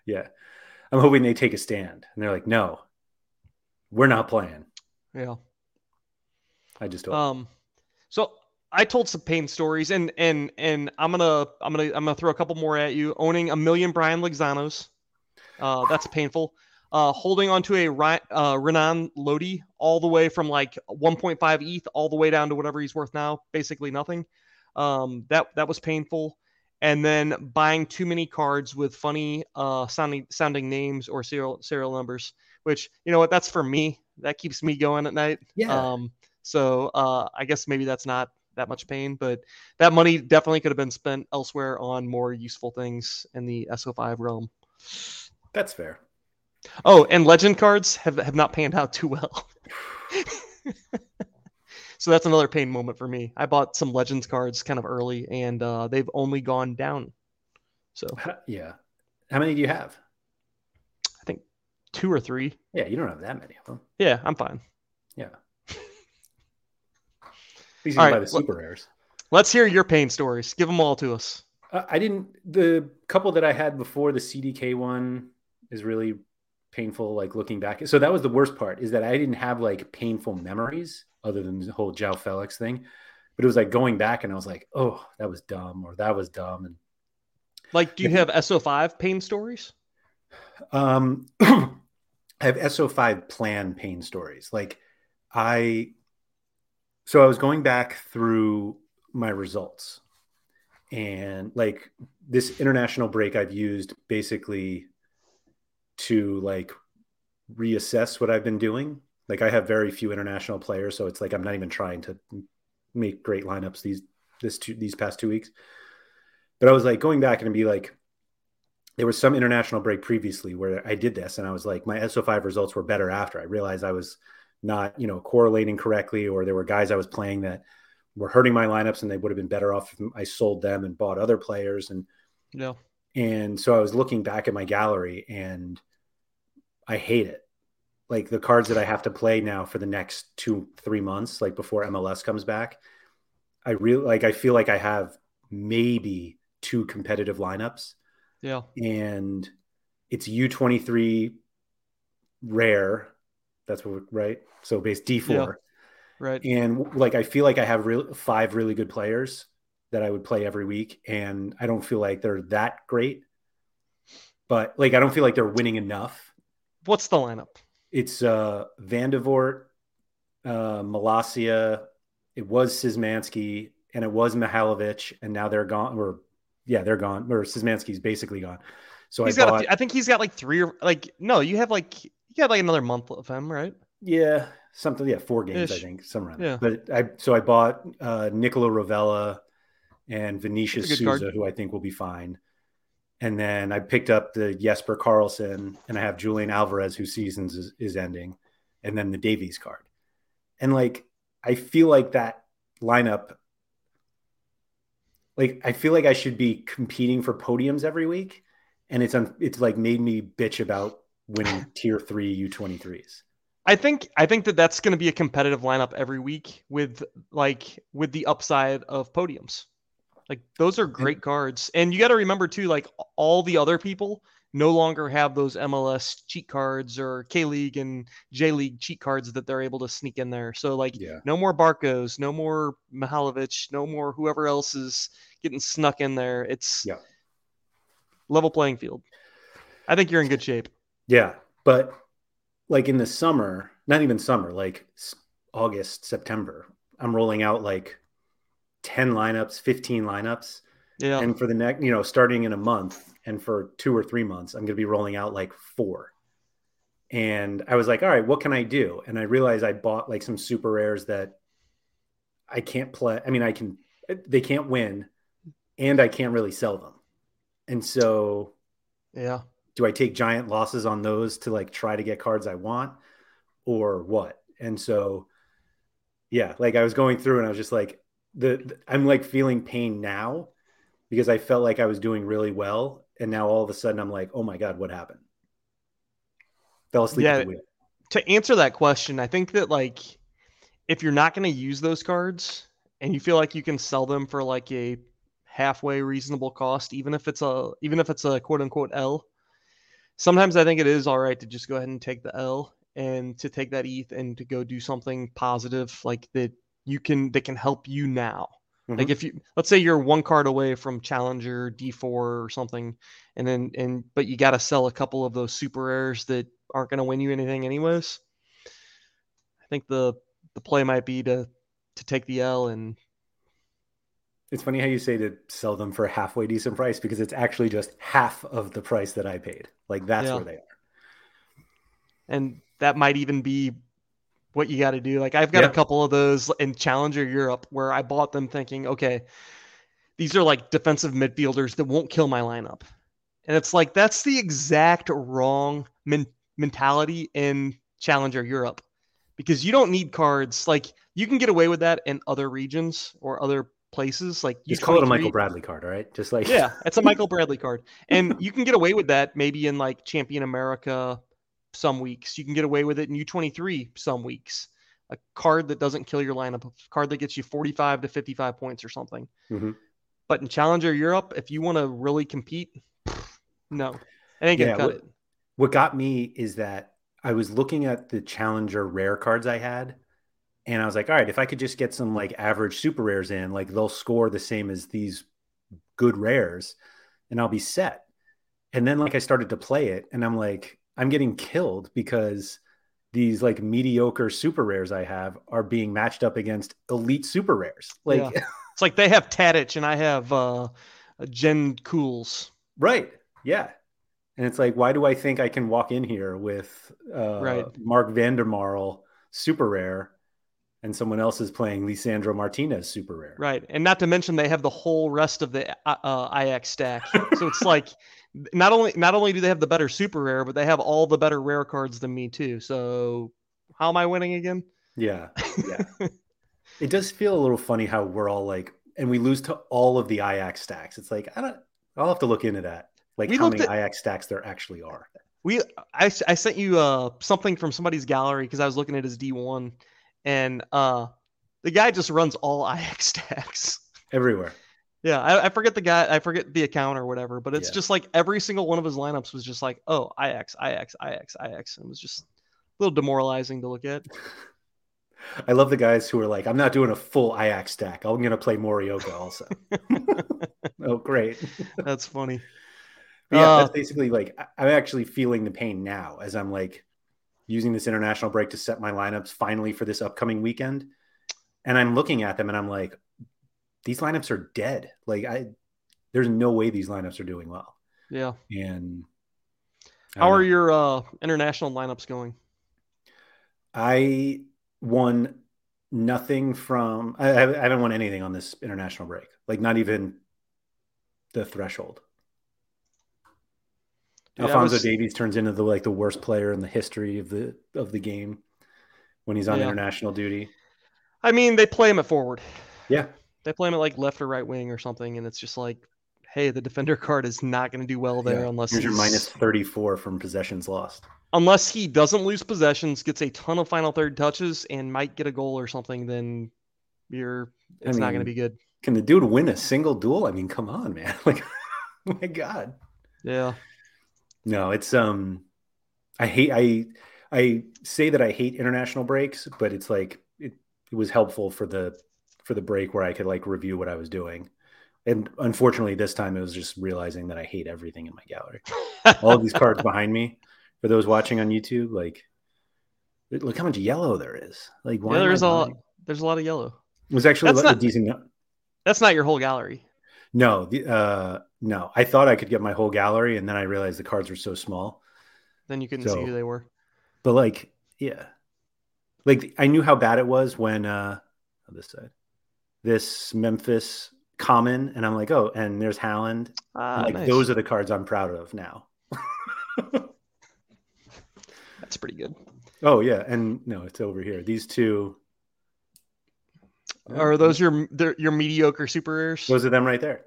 yeah. I'm hoping they take a stand and they're like, no, we're not playing. Yeah. I just hope. Um, so I told some pain stories and, and, and I'm going to, I'm to, I'm to throw a couple more at you. Owning a million Brian Lozanos. Uh, that's painful. Uh, holding onto a uh, Renan Lodi all the way from like 1.5 ETH all the way down to whatever he's worth now, basically nothing. Um, that that was painful. And then buying too many cards with funny uh, sounding sounding names or serial serial numbers, which you know what that's for me. That keeps me going at night. Yeah. Um, so uh, I guess maybe that's not that much pain, but that money definitely could have been spent elsewhere on more useful things in the SO5 realm. That's fair. Oh, and legend cards have, have not panned out too well. <sighs> <laughs> So that's another pain moment for me. I bought some Legends cards kind of early, and uh, they've only gone down. So yeah, how many do you have? I think two or three. Yeah, you don't have that many of them. Yeah, I'm fine. Yeah. <laughs> These are by the super rares. Let's hear your pain stories. Give them all to us. Uh, I didn't. The couple that I had before the CDK one is really painful. Like looking back, so that was the worst part. Is that I didn't have like painful memories other than the whole João Felix thing. But it was like going back and I was like, oh, that was dumb or that was dumb. And like, do you have SO5 pain stories? Um, <clears throat> I have SO5 plan pain stories. Like I, so I was going back through my results and like this international break I've used basically to like reassess what I've been doing. Like I have very few international players, so it's like I'm not even trying to make great lineups these this two these past two weeks. But I was like going back and be like, there was some international break previously where I did this, and I was like, my SO5 results were better after I realized I was not, you know, correlating correctly, or there were guys I was playing that were hurting my lineups, and they would have been better off if I sold them and bought other players. And yeah, and so I was looking back at my gallery, and I hate it. Like the cards that I have to play now for the next two, three months, like before MLS comes back, I really like. I feel like I have maybe two competitive lineups yeah. And it's U23 rare. That's what, right? So base D4. Yeah. Right. And like, I feel like I have real, five really good players that I would play every week. And I don't feel like they're that great, but like, I don't feel like they're winning enough. What's the lineup? It's uh, Vandevoordt, uh, Malacia. It was Szymanski and it was Mihailovic, and now they're gone. Or yeah, they're gone. Or Szymanski's basically gone. So he's I got. bought, a, I think he's got like three or like no. You have like you got like another month of him, right? Yeah, something. Yeah, four games Ish. I think, somewhere. Yeah. But I so I bought uh, Nicola Rovella and Venetia Souza, card. who I think will be fine. And then I picked up the Jesper Karlsson and I have Julian Alvarez, whose seasons is, is ending, and then the Davies card. And like, I feel like that lineup like I feel like I should be competing for podiums every week, and it's un, it's like made me bitch about winning <laughs> tier three U twenty threes. I think I think that that's going to be a competitive lineup every week with like with the upside of podiums. Like those are great cards, and you got to remember too, like all the other people no longer have those MLS cheat cards or K League and J League cheat cards that they're able to sneak in there. So like yeah. no more Barcos, no more Mihailovic, no more whoever else is getting snuck in there. It's yeah. level playing field. I think you're in good shape. Yeah, but like in the summer, not even summer, like August, September, I'm rolling out like 10 lineups, 15 lineups. Yeah. And for the next, you know, starting in a month, and for two or three months, I'm going to be rolling out like four. And I was like, all right, what can I do? And I realized I bought like some super rares that I can't play. I mean, I can, they can't win and I can't really sell them. And so, yeah. Do I take giant losses on those to like try to get cards I want or what? And so, yeah, like I was going through and I was just like, the, I'm like feeling pain now because I felt like I was doing really well and now all of a sudden I'm like, oh my god, what happened? Fell asleep yeah, To answer that question, I think that like if you're not going to use those cards and you feel like you can sell them for like a halfway reasonable cost, even if it's a even if it's a quote unquote L, sometimes I think it is all right to just go ahead and take the L and to take that ETH and to go do something positive like that you can that can help you now Mm-hmm. Like if you let's say you're one card away from challenger D4 or something, and then and but you got to sell a couple of those super rares that aren't going to win you anything anyways. I think the the play might be to to take the L and. It's funny how you say to sell them for a halfway decent price because it's actually just half of the price that I paid. Like that's yeah. where they are. And that might even be what you got to do. Like I've got a couple of those in Challenger Europe where I bought them thinking, okay, these are like defensive midfielders that won't kill my lineup. And it's like that's the exact wrong men- mentality in Challenger Europe because you don't need cards. Like you can get away with that in other regions or other places. Like you call it a Michael Bradley card, all right? Just like yeah, it's a Michael Bradley card, and you can get away with that maybe in like Champion America some weeks. You can get away with it in U23 some weeks. A card that doesn't kill your lineup, a card that gets you 45 to 55 points or something. Mm-hmm. But in Challenger Europe, if you want to really compete, no, I ain't gonna yeah, cut what, it. What got me is that I was looking at the Challenger rare cards I had, and I was like, all right, if I could just get some like average super rares in, like they'll score the same as these good rares, and I'll be set. And then like I started to play it, and I'm like, I'm getting killed because these like mediocre super rares I have are being matched up against elite super rares. Like yeah. <laughs> it's like they have Tadic and I have uh Jen Cools. Right. Yeah. And it's like, why do I think I can walk in here with uh, Right. Mark Vandermarl super rare and someone else is playing Lisandro Martinez super rare? Right, and not to mention they have the whole rest of the uh, uh, IX stack. so it's like <laughs> not only not only do they have the better super rare, but they have all the better rare cards than me too. So how am I winning again? Yeah. Yeah. <laughs> it does feel a little funny how we're all like, and we lose to all of the IX stacks. It's like, I don't, I'll have to look into that. Like We how many at- IX stacks there actually are. We I, I sent you uh something from somebody's gallery because I was looking at his D1, and uh the guy just runs all <laughs> IX stacks. Everywhere. Yeah, I, I forget the guy, I forget the account or whatever, but it's Yeah. just like every single one of his lineups was just like, oh, IX, IX, IX, IX, and it was just a little demoralizing to look at. <laughs> I love the guys who are like, I'm not doing a full IX stack. I'm going to play Morioka also. <laughs> oh, great. That's funny. But yeah, Uh, that's basically like I'm actually feeling the pain now as I'm like using this international break to set my lineups finally for this upcoming weekend. And I'm looking at them and I'm like, these lineups are dead. Like I there's no way these lineups are doing well. Yeah. And How are know. your uh, international lineups going? I won nothing from I, I haven't won anything on this international break. Like not even the threshold. Dude, Alfonso was- Davies turns into the like the worst player in the history of the of the game when he's on Yeah. international duty. I mean, they play him at forward. Yeah. They play him at like left or right wing or something, and it's just like, hey, the defender <laughs> card is not going to do well there Yeah. unless Here's your minus 34 from possessions lost. unless he doesn't lose possessions, gets a ton of final third touches, and might get a goal or something. Then you're I it's not going to be good. Can the dude win a single duel? I mean, come on, man. <laughs> Like <laughs> my god. Yeah. No, it's um I hate I I say that I hate international breaks, but it's like it, it was helpful for the for the break where I could like review what I was doing. And unfortunately this time it was just realizing that I hate everything in my gallery. <laughs> All of these cards behind me for those watching on YouTube, like look how much yellow there is. Like why yeah, there's a lot, there's a lot of yellow. It was actually That's a not- decent That's not your whole gallery. no, the, uh no. I thought I could get my whole gallery and then I realized the cards were so small. Then you couldn't see who they were. But like, yeah, like I knew how bad it was when uh on this side, this Memphis common, and I'm like, oh, and there's Haaland. Ah, like nice. those are the cards I'm proud of now. <laughs> That's pretty good. oh yeah, and no, it's over here. These two Are those your your mediocre super rares? Those are them right there.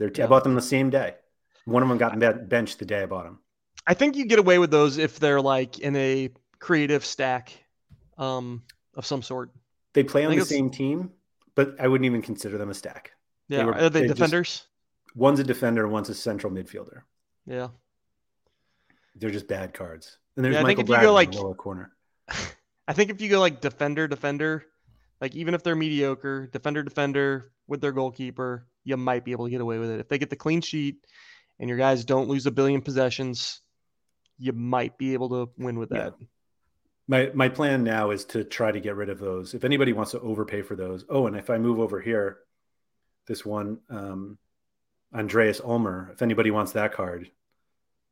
They're t- I Yeah. bought them the same day. One of them got ben- benched the day I bought them. I think you get away with those if they're like in a creative stack um, of some sort. They play on the it's- same team, but I wouldn't even consider them a stack. They Yeah, were- are they they just- defenders? One's a defender, one's a central midfielder. Yeah. They're just bad cards. And there's Yeah, I think Michael if you go, Bradley in the lower corner. <laughs> I think if you go like defender, defender, like even if they're mediocre, defender, defender with their goalkeeper, you might be able to get away with it. If they get the clean sheet and your guys don't lose a billion possessions, you might be able to win with Yeah. that. My my plan now is to try to get rid of those. If anybody wants to overpay for those. Oh, and if I move over here, this one, um, Andreas Ulmer, if anybody wants that card,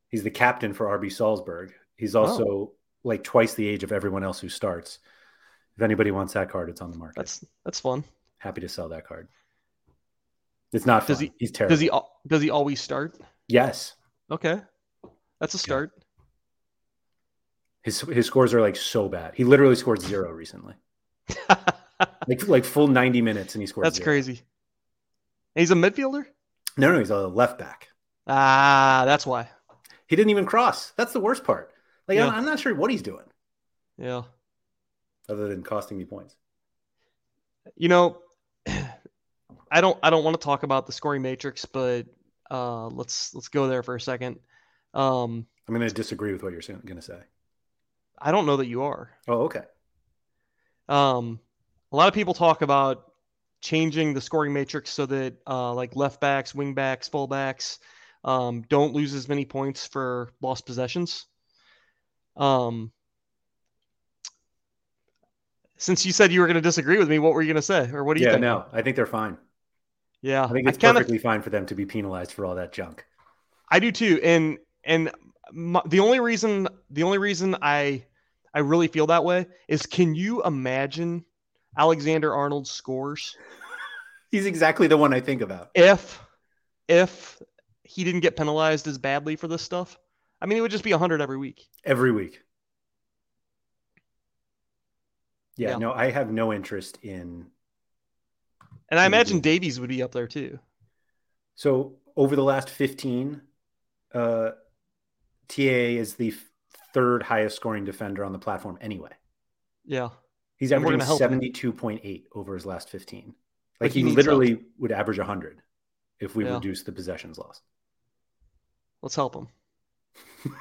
he's the captain for RB Salzburg. He's Oh. also like twice the age of everyone else who starts. If anybody wants that card, it's on the market. That's that's fun. Happy to sell that card. It's not fun. Does he- he's terrible. Does he does he always start? Yes. Okay. That's a start. His his scores are like so bad. He literally scored zero recently. <laughs> Like like full 90 minutes and he scored That's zero. crazy. He's a midfielder? No, no, he's a left back. Ah, that's why. He didn't even cross. That's the worst part. Like Yeah. I'm, I'm not sure what he's doing Yeah. other than costing me points. You know, I don't I don't want to talk about the scoring matrix, but uh, let's let's go there for a second. Um, I'm going to disagree with what you're going to say. I don't know that you are. Oh, okay. Um, a lot of people talk about changing the scoring matrix so that uh, like left backs, wing backs, full backs um, don't lose as many points for lost possessions. Um, since you said you were going to disagree with me, what were you going to say, or what do you Yeah, think? no, I think they're fine. Yeah, I think I it's kind of perfectly fine for them to be penalized for all that junk. I do too, and and my, the only reason the only reason I I really feel that way is can you imagine Alexander Arnold's scores <laughs> He's exactly the one I think about. if if he didn't get penalized as badly for this stuff? I mean, it would just be 100 every week. Every week. Yeah, Yeah. no, I have no interest in. And I imagine Davies would be up there too. So over the last 15, uh, TA is the third highest scoring defender on the platform anyway. Yeah. He's averaging gonna help him. 72.8 over his last 15. But Like he he needs literally would average 100 if we Yeah. reduce the possessions lost. Let's help him. <laughs>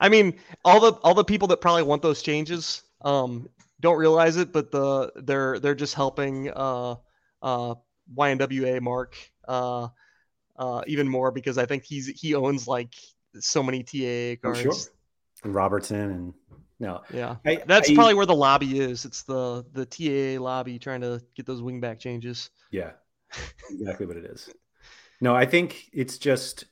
I mean, all the all the people that probably want those changes um, don't realize it, but the they're they're just helping uh, uh, YNWA Mark uh, uh, even more because I think he's he owns like so many TAA I'm cards. sure. And Robertson and no. Yeah, I, that's I- probably where the lobby is. It's the the TAA lobby trying to get those wingback changes. Yeah, <laughs> exactly what it is. No, I think it's just,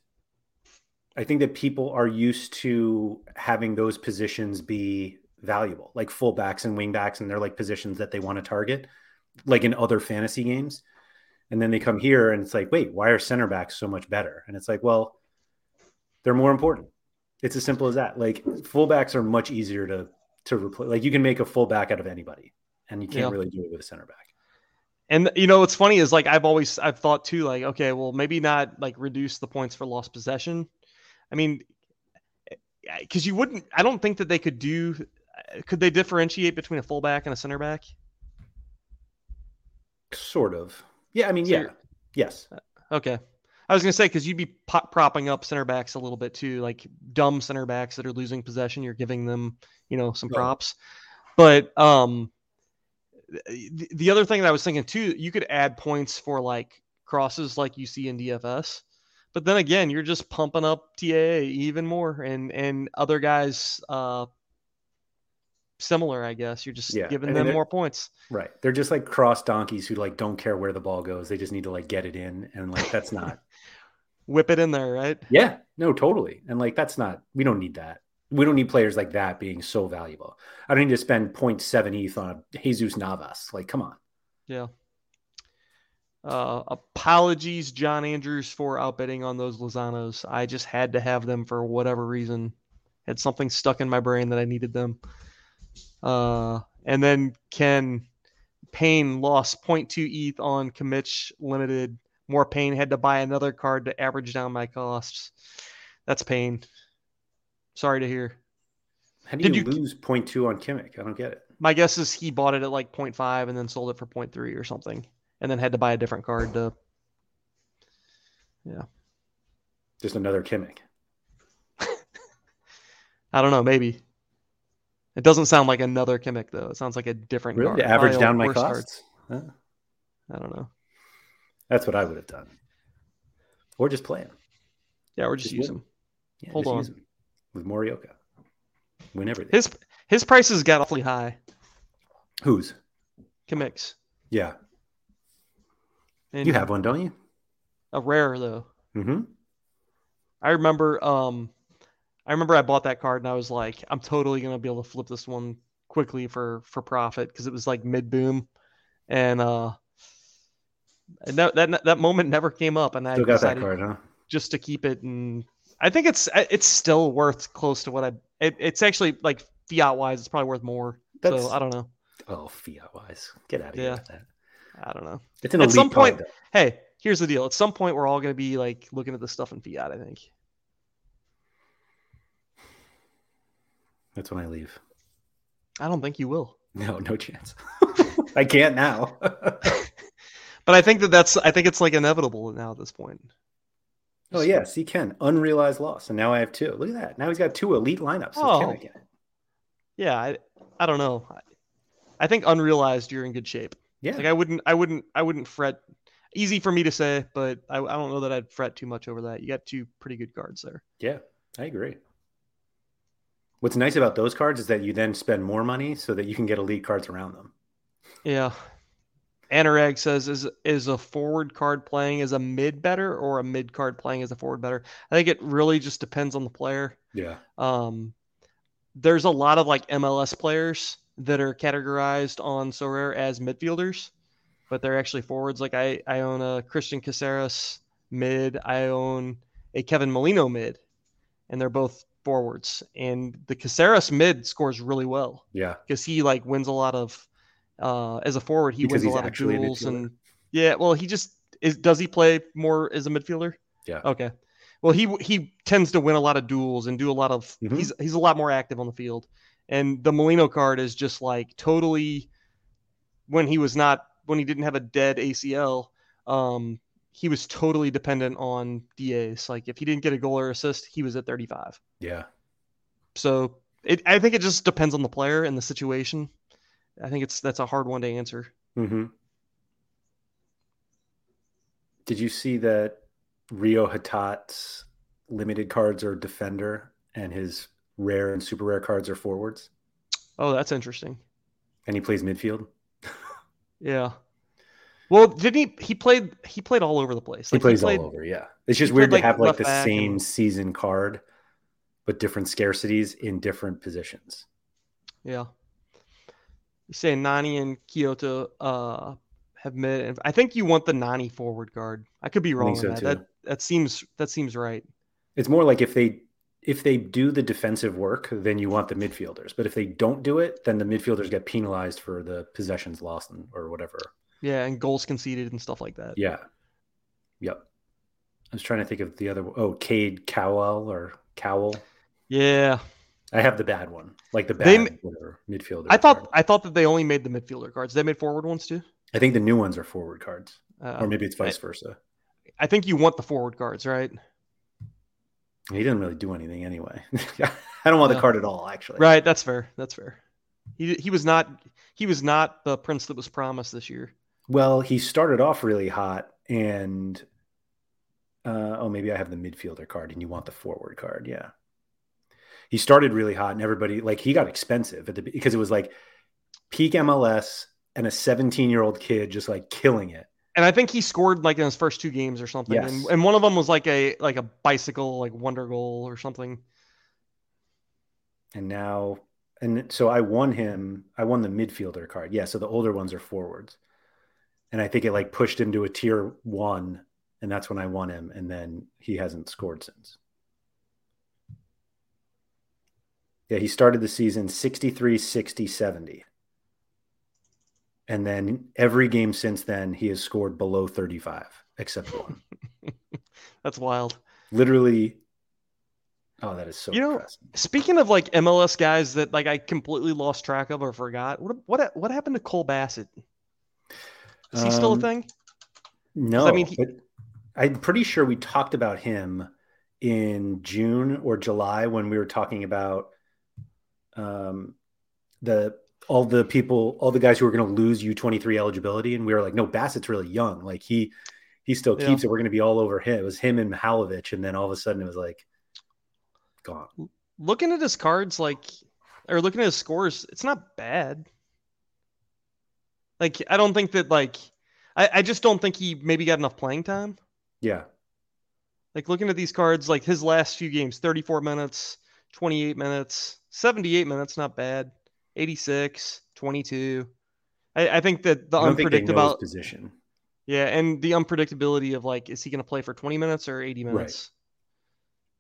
I think that people are used to having those positions be valuable, like fullbacks and wingbacks, and they're like positions that they want to target, like in other fantasy games. And then they come here and it's like, wait, why are center backs so much better? And it's like, well, they're more important. It's as simple as that. Like fullbacks are much easier to to replace. Like you can make a fullback out of anybody, and you can't Yeah. really do it with a center back. And you know what's funny is like I've always I've thought too like okay well maybe not like reduce the points for lost possession. I mean, eh, because you wouldn't I don't think that they could do. Could they differentiate between a fullback and a center back? Sort of. Yeah, I mean, So yeah. Yes. Okay, I was gonna say because you'd be po- propping up center backs a little bit too, like dumb center backs that are losing possession. You're giving them you know some Right. props, but um, the, the other thing that I was thinking too, you could add points for like crosses like you see in DFS. But then again, you're just pumping up TAA even more and and other guys uh similar, I guess. You're just Yeah, giving I mean, them more points. Right. They're just like cross donkeys who like don't care where the ball goes. They just need to like get it in. And like that's not <laughs> Whip it in there, right? Yeah, no, totally. And like that's not we don't need that. We don't need players like that being so valuable. I don't need to spend 0.7 ETH on Jesus Navas. Like, come on. Yeah. Uh, apologies, John Andrews, for outbidding on those Lozanos. I just had to have them for whatever reason. Had something stuck in my brain that I needed them. Uh, and then Ken Payne lost 0.2 ETH on Kimmich Limited. More pain. had to buy another card to average down my costs. That's pain. Sorry to hear. How do Did you, you- lose 0.2 on Kimmich? I don't get it. My guess is he bought it at like 0.5 and then sold it for 0.3 or something, and then had to buy a different card to Yeah. Just another Kimmich. <laughs> I don't know, maybe. It doesn't sound like another Kimmich though. It sounds like a different Really? To average down my costs? Huh? I don't know. That's what I would have done. Or just play him. Yeah, we're just, Just use him. Yeah, Hold just on. use him with Morioka. Whenever everything. His his prices got awfully high. Whose? Kimmich's. Yeah. And You have one, don't you? a rare though. Mm-hmm. I remember um I remember I bought that card and I was like, I'm totally gonna be able to flip this one quickly for for profit because it was like mid boom, and uh, and that that that moment never came up, and I Still got that card, huh? just to keep it, and I think it's it's still worth close to what I. It, it's actually like fiat wise, it's probably worth more. That's- so I don't know. Oh, fiat wise. Get out of Yeah. here with that. I don't know. It's an At elite some card, point- though. Hey, here's the deal. At some point, we're all gonna be like looking at this stuff in fiat. I think. That's when I leave. I don't think you will. No, no chance. <laughs> I can't now. <laughs> But I think that that's I think it's like inevitable now at this point. oh yes, he can. Unrealized loss. And now I have two. Look at that. Now he's got two elite lineups. Oh. Yeah, I I don't know. I, I think unrealized you're in good shape. Yeah. Like I wouldn't I wouldn't I wouldn't fret. Easy for me to say, but I, I don't know that I'd fret too much over that. You got two pretty good cards there. yeah, I agree. What's nice about those cards is that you then spend more money so that you can get elite cards around them. Yeah. Anurag says is is a forward card playing as a mid better or a mid card playing as a forward better? I think it really just depends on the player. Yeah. Um, there's a lot of like MLS players that are categorized on Sorare as midfielders, but they're actually forwards. Like I, I own a Christian Casseres mid. I own a Kevin Molino mid, and they're both forwards. And the Casseres mid scores really well Yeah. because he like wins a lot of uh as a forward he Because wins a lot of duels and yeah well he just is does he play more as a midfielder Yeah. okay well he he tends to win a lot of duels and do a lot of Mhm. he's he's a lot more active on the field and the Molino card is just like totally when he was not when he didn't have a dead ACL um he was totally dependent on DAs like if he didn't get a goal or assist he was at 35 Yeah. so it, I think it just depends on the player and the situation. I think it's that's a hard one to answer. hmm Did you see that Reo Hatate's limited cards are defender and his rare and super rare cards are forwards? Oh, that's interesting. And he plays midfield. <laughs> Yeah. Well, didn't he? He played. He played all over the place. He Like, plays played, all over. Yeah. It's just weird played, to like, have like the same and- season card, but different scarcities in different positions. Yeah. You say Nani and Kyoto uh, have and I think you want the Nani forward guard. I could be wrong so, on that. too. That that seems that seems right. It's more like if they if they do the defensive work, then you want the midfielders. But if they don't do it, then the midfielders get penalized for the possessions lost and, or whatever. Yeah, and goals conceded and stuff like that. Yeah. Yep. I was trying to think of the other. Oh, Cade Cowell or Cowell. Yeah. I have the bad one, like the bad They midfielder. I thought card. I thought that they only made the midfielder cards. They made forward ones too. I think the new ones are forward cards, Uh, or maybe it's vice versa. I think you want the forward cards, right? He didn't really do anything anyway. <laughs> I don't want the card at all, actually. Right, that's fair. That's fair. He he was not he was not the prince that was promised this year. Well, he started off really hot, and uh, oh, maybe I have the midfielder card, and you want the forward card. Yeah, he started really hot, and everybody like he got expensive at the because it was like peak MLS and a 17 year old kid just like killing it. And I think he scored like in his first two games or something. And, and one of them was like a like a bicycle like wonder goal or something. And now, and so I won him. I won the midfielder card. Yeah, so the older ones are forwards, and I think it like pushed him to a tier one, and that's when I won him. And then he hasn't scored since. Yeah, he started the season 63, 60, 70. And then every game since then, he has scored below 35, except one. <laughs> That's wild. Literally. Oh, that is so You know, depressing. Speaking of like MLS guys that like I completely lost track of or forgot, what what what happened to Cole Bassett? Is he still a Um, thing? No, I mean, he- I'm pretty sure we talked about him in June or July when we were talking about um, the all the people, all the guys who were going to lose U23 eligibility, and we were like, no, Bassett's really young. Like he he still Yeah. keeps it. We're going to be all over him. It was him and Mihailovic, and then all of a sudden it was like gone. Looking at his cards, like or looking at his scores, it's not bad. Like I don't think that like I, I just don't think he maybe got enough playing time. Yeah, Like looking at these cards, like his last few games 34 minutes, 28 minutes, 78 minutes, not bad. 86, 22. I, I think that the I don't think they know his unpredictable, position. yeah, and the unpredictability of like, is he going to play for 20 minutes or 80 minutes?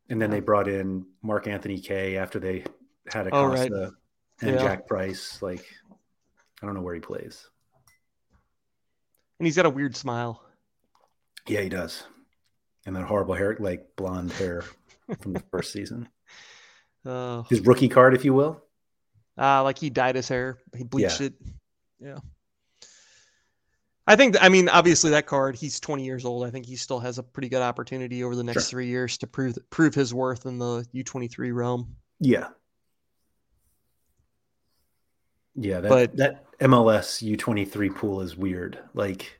Right. And then they brought in Mark-Anthony Kaye after they had Oh, Acosta right. and Yeah. Jack Price. Like, I don't know where he plays. And he's got a weird smile. Yeah, he does. And that horrible hair, like blonde hair from the <laughs> first season. Uh, His rookie card, if you will. uh, like he dyed his hair, he bleached Yeah. it. Yeah. I think, I mean, obviously that card, he's 20 years old. I think he still has a pretty good opportunity over the next Sure. three years to prove prove his worth in the U23 realm. Yeah. Yeah, that But- that MLS U23 pool is weird. Like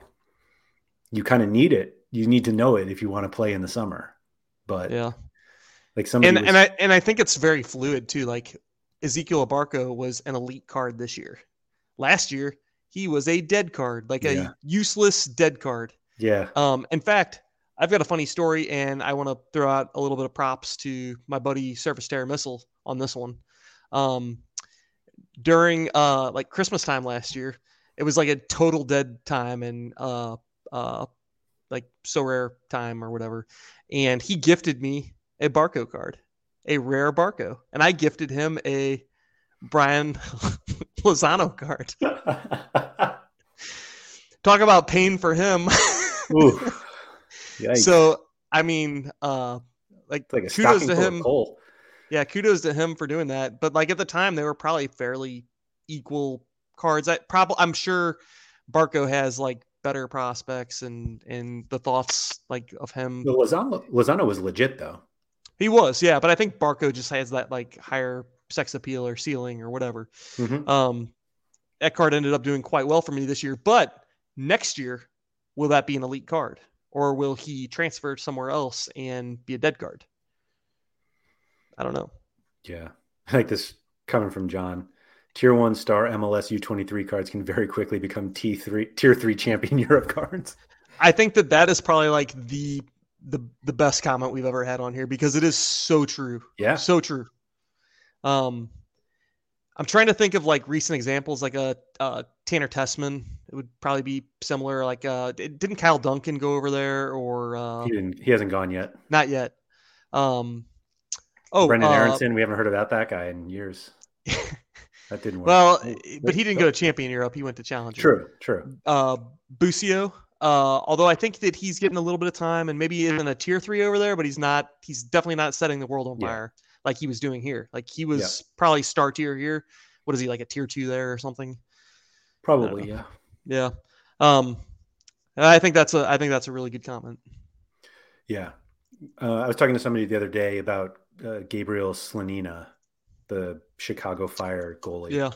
you kind of need it. You need to know it if you want to play in the summer. But Yeah. like some and was, and I and I think it's very fluid too. Like Ezekiel Abarco was an elite card this year. Last year he was a dead card, like Yeah. a useless dead card. Yeah. Um, in fact, I've got a funny story, and I want to throw out a little bit of props to my buddy Surface Terror Missile on this one. Um, during uh like Christmas time last year, it was like a total dead time and uh uh like Sorare time or whatever, and he gifted me a Barco card, a rare Barco, and I gifted him a Brian <laughs> Lozano card. <laughs> Talk about pain for him. <laughs> So I mean, uh, like, like a kudos to him. coal. Yeah, kudos to him for doing that. But like at the time, they were probably fairly equal cards. I probably I'm sure Barco has like better prospects and and the thoughts like of him. No, Lozano, Lozano was legit though. He was, yeah, but I think Barco just has that like higher sex appeal or ceiling or whatever. Mhm. Um, that card ended up doing quite well for me this year. But next year, will that be an elite card, or will he transfer somewhere else and be a dead card? I don't know. Yeah. <laughs> I like this coming from John. Tier one star MLS U23 cards can very quickly become T3 tier three champion <laughs> Europe cards. I think that that is probably like the the the best comment we've ever had on here because it is so true. Yeah. So true. Um, I'm trying to think of like recent examples, like a uh, Tanner Tessmann. It would probably be similar. Like, uh, didn't Kyle Duncan go over there or uh, He didn't he hasn't gone yet. not yet? Um, oh, Brenden uh, Aaronson, we haven't heard about that guy in years. <laughs> That didn't work. well, but he didn't go to Champion Europe. He went to Challenger. True, true. uh Busio. Uh, although I think that he's getting a little bit of time and maybe in a tier three over there, but he's not. He's definitely not setting the world on Yeah. fire like he was doing here. Like he was probably star tier here. What is he like a tier two there or something? Probably, yeah. Yeah. Um, I think that's a. I think that's a really good comment. Yeah. Uh, I was talking to somebody the other day about uh, Gabriel Slonina, the Chicago Fire goalie. Yeah.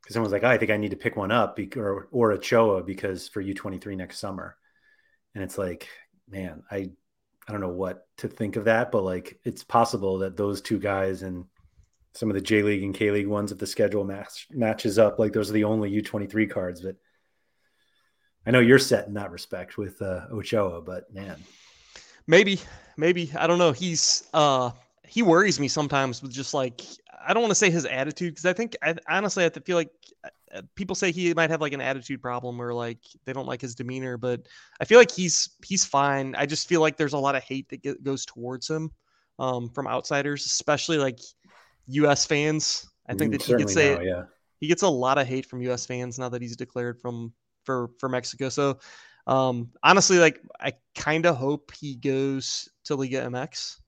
Because someone's like, oh, I think I need to pick one up bec- or, or a Choa because for U23 next summer. And it's like, man, I, I don't know what to think of that, but like it's possible that those two guys and some of the J League and K League ones, if the schedule match, matches up, like those are the only U23 cards. But I know you're set in that respect with uh, Ochoa, but man, Maybe, maybe I don't know. He's uh he worries me sometimes with just like I don't want to say his attitude because I think I honestly I feel like uh, people say he might have like an attitude problem or like they don't like his demeanor, but I feel like he's he's fine. I just feel like there's a lot of hate that get, goes towards him um, from outsiders, especially like U.S. fans. I think Mm, that he gets a now, yeah. he gets a lot of hate from U.S. fans now that he's declared from for for Mexico. So um, honestly, like I kind of hope he goes to Liga MX.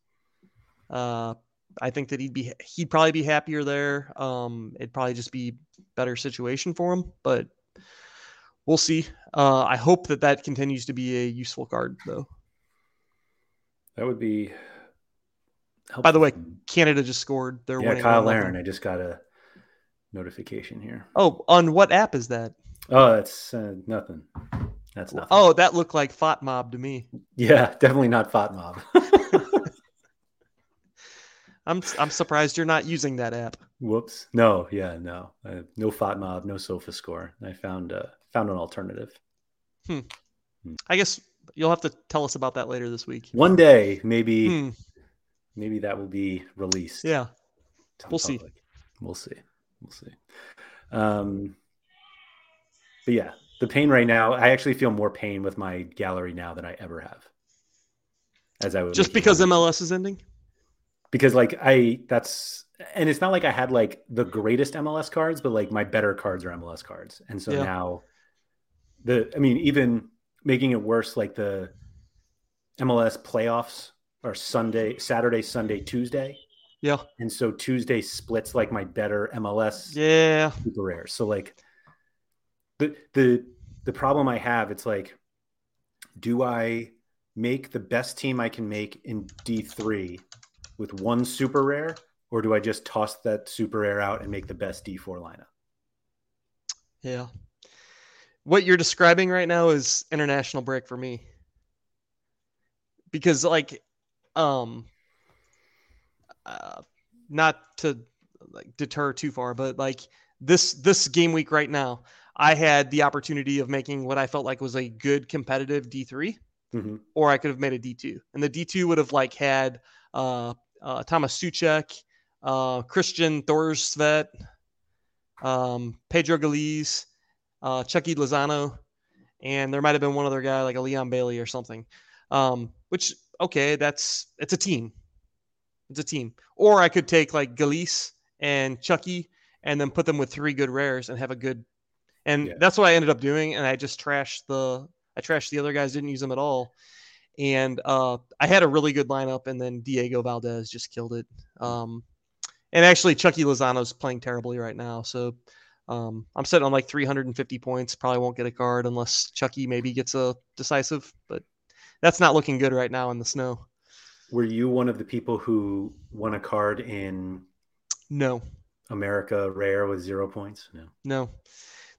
Uh, I think that he'd be he'd probably be happier there. Um, it'd probably just be better situation for him, but we'll see. Uh, I hope that that continues to be a useful card, though. That would be. By the way. Canada just scored. They're yeah, winning. Kyle 1-0. I just got a notification here. Oh, on what app is that? Oh, that's uh, nothing. That's nothing. Oh, that looked like FotMob to me. yeah, <laughs> definitely not FotMob. <laughs> I'm I'm surprised you're not using that app. Whoops. No, yeah, no, uh, no FotMob, no SofaScore. I found uh, found an alternative. hmm I guess you'll have to tell us about that later this week. One day, maybe Hmm, maybe that will be released. yeah. we'll see. We'll see. We'll see. Um, but yeah, the pain right now. I actually feel more pain with my gallery now than I ever have. As I was Just because it. MLS is ending? Because like I that's and it's not like I had like the greatest MLS cards, but like my better cards are MLS cards, and so Yeah. now the I mean even making it worse, like the MLS playoffs are Sunday, Saturday, Sunday, Tuesday, Yeah. and so Tuesday splits like my better MLS Yeah. super rare. So like the the the problem I have, it's like, do I make the best team I can make in D three with one super rare, or do I just toss that super rare out and make the best D four lineup? Yeah. What you're describing right now is international break for me. Because like um uh, not to like deter too far, but like this this game week right now, I had the opportunity of making what I felt like was a good competitive D3, Mhm. or I could have made a D2. And the D2 would have like had uh, uh, Tomas Soucek, uh, Kristian Thorstvedt, um, Pedro Gallese, uh, Chucky Lozano, and there might have been one other guy like a Leon Bailey or something. Um, which okay, that's it's a team. It's a team. Or I could take like Gallese and Chucky and then put them with three good rares and have a good and Yeah. that's what I ended up doing. And I just trashed the I trashed the other guys, didn't use them at all. And uh, I had a really good lineup, and then Diego Valdez just killed it. Um, and actually, Chucky Lozano's playing terribly right now, so um, I'm sitting on like 350 points. Probably won't get a card unless Chucky maybe gets a decisive, but that's not looking good right now in the snow. Were you one of the people who won a card in No, America Rare with zero points? No. no,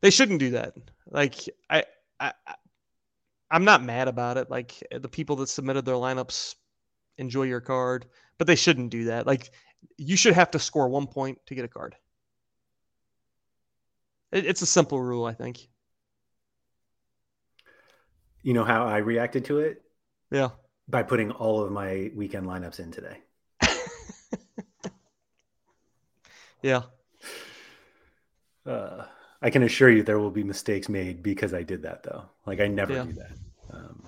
they shouldn't do that. Like I, I, I- I'm not mad about it. Like the people that submitted their lineups enjoy your card, but they shouldn't do that. Like you should have to score one point to get a card. It, it's a simple rule, I think. You know how I reacted to it? Yeah. By putting all of my weekend lineups in today. <laughs> Yeah. Uh, I can assure you there will be mistakes made because I did that though. Like I never Yeah. do that. Um,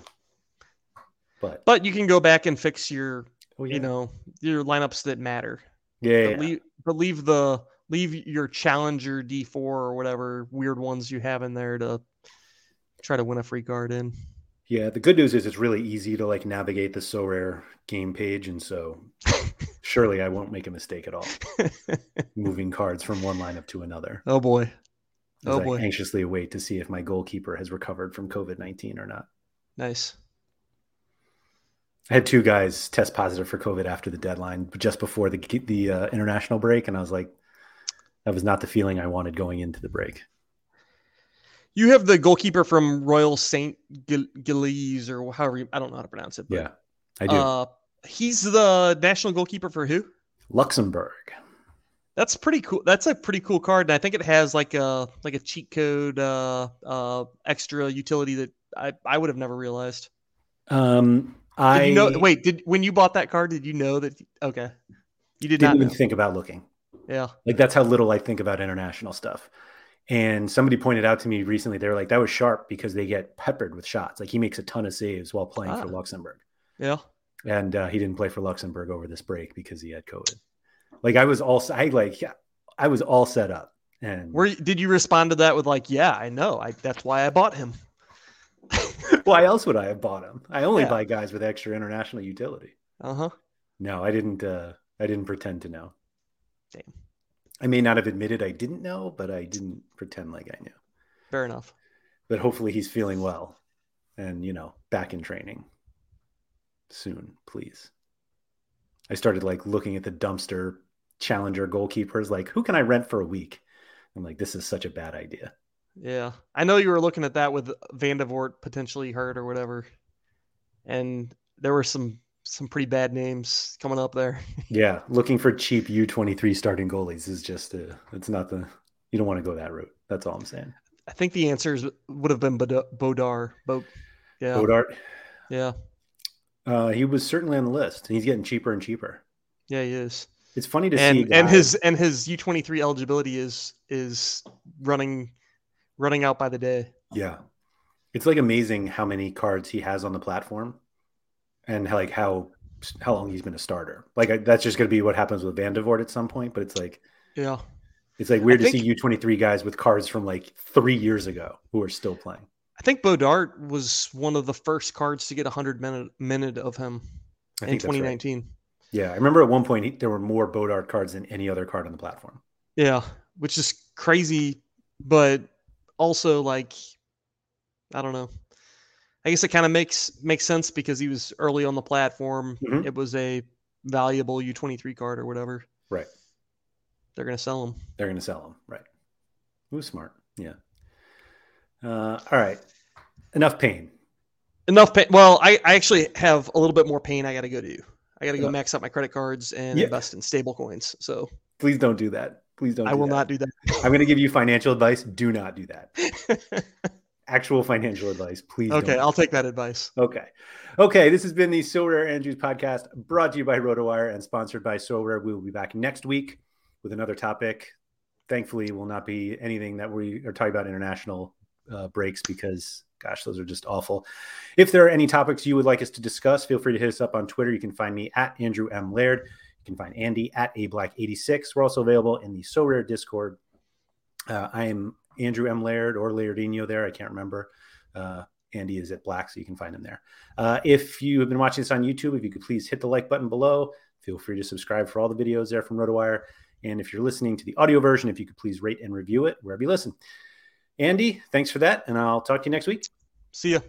but But you can go back and fix your, oh, yeah. you know, your lineups that matter. yeah, But leave, but leave the leave your challenger D4 or whatever weird ones you have in there to try to win a free card in. Yeah, the good news is it's really easy to like navigate the Sorare game page, and so <laughs> surely I won't make a mistake at all <laughs> moving cards from one lineup to another. oh boy. As Oh I boy. anxiously await to see if my goalkeeper has recovered from COVID nineteen or not. Nice. I had two guys test positive for COVID after the deadline, but just before the the uh, international break, and I was like, that was not the feeling I wanted going into the break. You have the goalkeeper from Royal Saint Gilles or however you, I don't know how to pronounce it. But, Yeah, I do. Uh, he's the national goalkeeper for who? Luxembourg. That's pretty cool. That's a pretty cool card, and I think it has like a like a cheat code uh, uh, extra utility that I, I would have never realized. Um, I you know? Wait, did when you bought that card, did you know that? Okay, you did didn't not. even Know. think about looking. Yeah, Like that's how little I think about international stuff. And somebody pointed out to me recently, they were like, that was sharp because they get peppered with shots. Like he makes a ton of saves while playing for Ah. Luxembourg. yeah. And uh, he didn't play for Luxembourg over this break because he had COVID. Like I was all, I like, yeah, I was all set up. And Where did you respond to that with like, yeah, I know, I that's why I bought him. <laughs> why else would I have bought him? I only Yeah. buy guys with extra international utility. Uh huh. No, I didn't, uh, I didn't pretend to know. Damn. I may not have admitted I didn't know, but I didn't pretend like I knew. Fair enough. but hopefully he's feeling well and you know back in training soon please i started like looking at the dumpster challenger goalkeepers like who can i rent for a week? I'm like this is such a bad idea. Yeah, I know you were looking at that with Vandevoordt potentially hurt or whatever, and there were some some pretty bad names coming up there. <laughs> yeah looking for cheap u23 starting goalies is just a, it's not the you don't want to go that route. That's all i'm saying. I think the answers would have been Bod- Bodar. Bo- yeah, Bodart, yeah, uh, he was certainly on the list. And he's getting cheaper and cheaper. Yeah. He is, it's funny to see and and his and his U twenty three eligibility is is running running out by the day. Yeah. It's like amazing how many cards he has on the platform and how, like how how long he's been a starter. Like I, that's just going to be what happens with Vandevoordt at some point, but it's like Yeah, it's like weird I to think- see U23 guys with cards from like 3 years ago who are still playing. I think Bodart was one of the first cards to get a hundred minute minute of him in twenty nineteen. Yeah, I remember at one point he, there were more Bodart cards than any other card on the platform. Yeah, which is crazy, but also like I don't know. I guess it kind of makes makes sense because he was early on the platform. Mhm. It was a valuable U23 card or whatever. Right. They're going to sell them. They're going to sell them, right? Who's smart? Yeah. Uh, all right. Enough pain. Enough pain. Well, I, I actually have a little bit more pain I got to go do. I got to go Yeah. max out my credit cards and Yeah. invest in stable coins. So Please don't do that. Please don't. I do will that. not do that. I'm going to give you financial advice. Do not do that. <laughs> Actual financial advice, please. okay. I'll take that advice. Okay. Okay. This has been the Sorare Andrews podcast brought to you by RotoWire and sponsored by Sorare. We will be back next week with another topic. Thankfully, will not be anything that we are talking about international uh, breaks because, gosh, those are just awful. If there are any topics you would like us to discuss, feel free to hit us up on Twitter. You can find me at Andrew M. Laird. You can find Andy at A Black 86. We're also available in the Sorare Discord. Uh, I am Andrew M. Laird or Lairdino there. I can't remember. Uh, Andy is at Black, so you can find him there. Uh, if you have been watching this on YouTube, if you could please hit the like button below, feel free to subscribe for all the videos there from RotoWire. And if you're listening to the audio version, if you could please rate and review it wherever you listen. Andy, thanks for that. And I'll talk to you next week. See ya.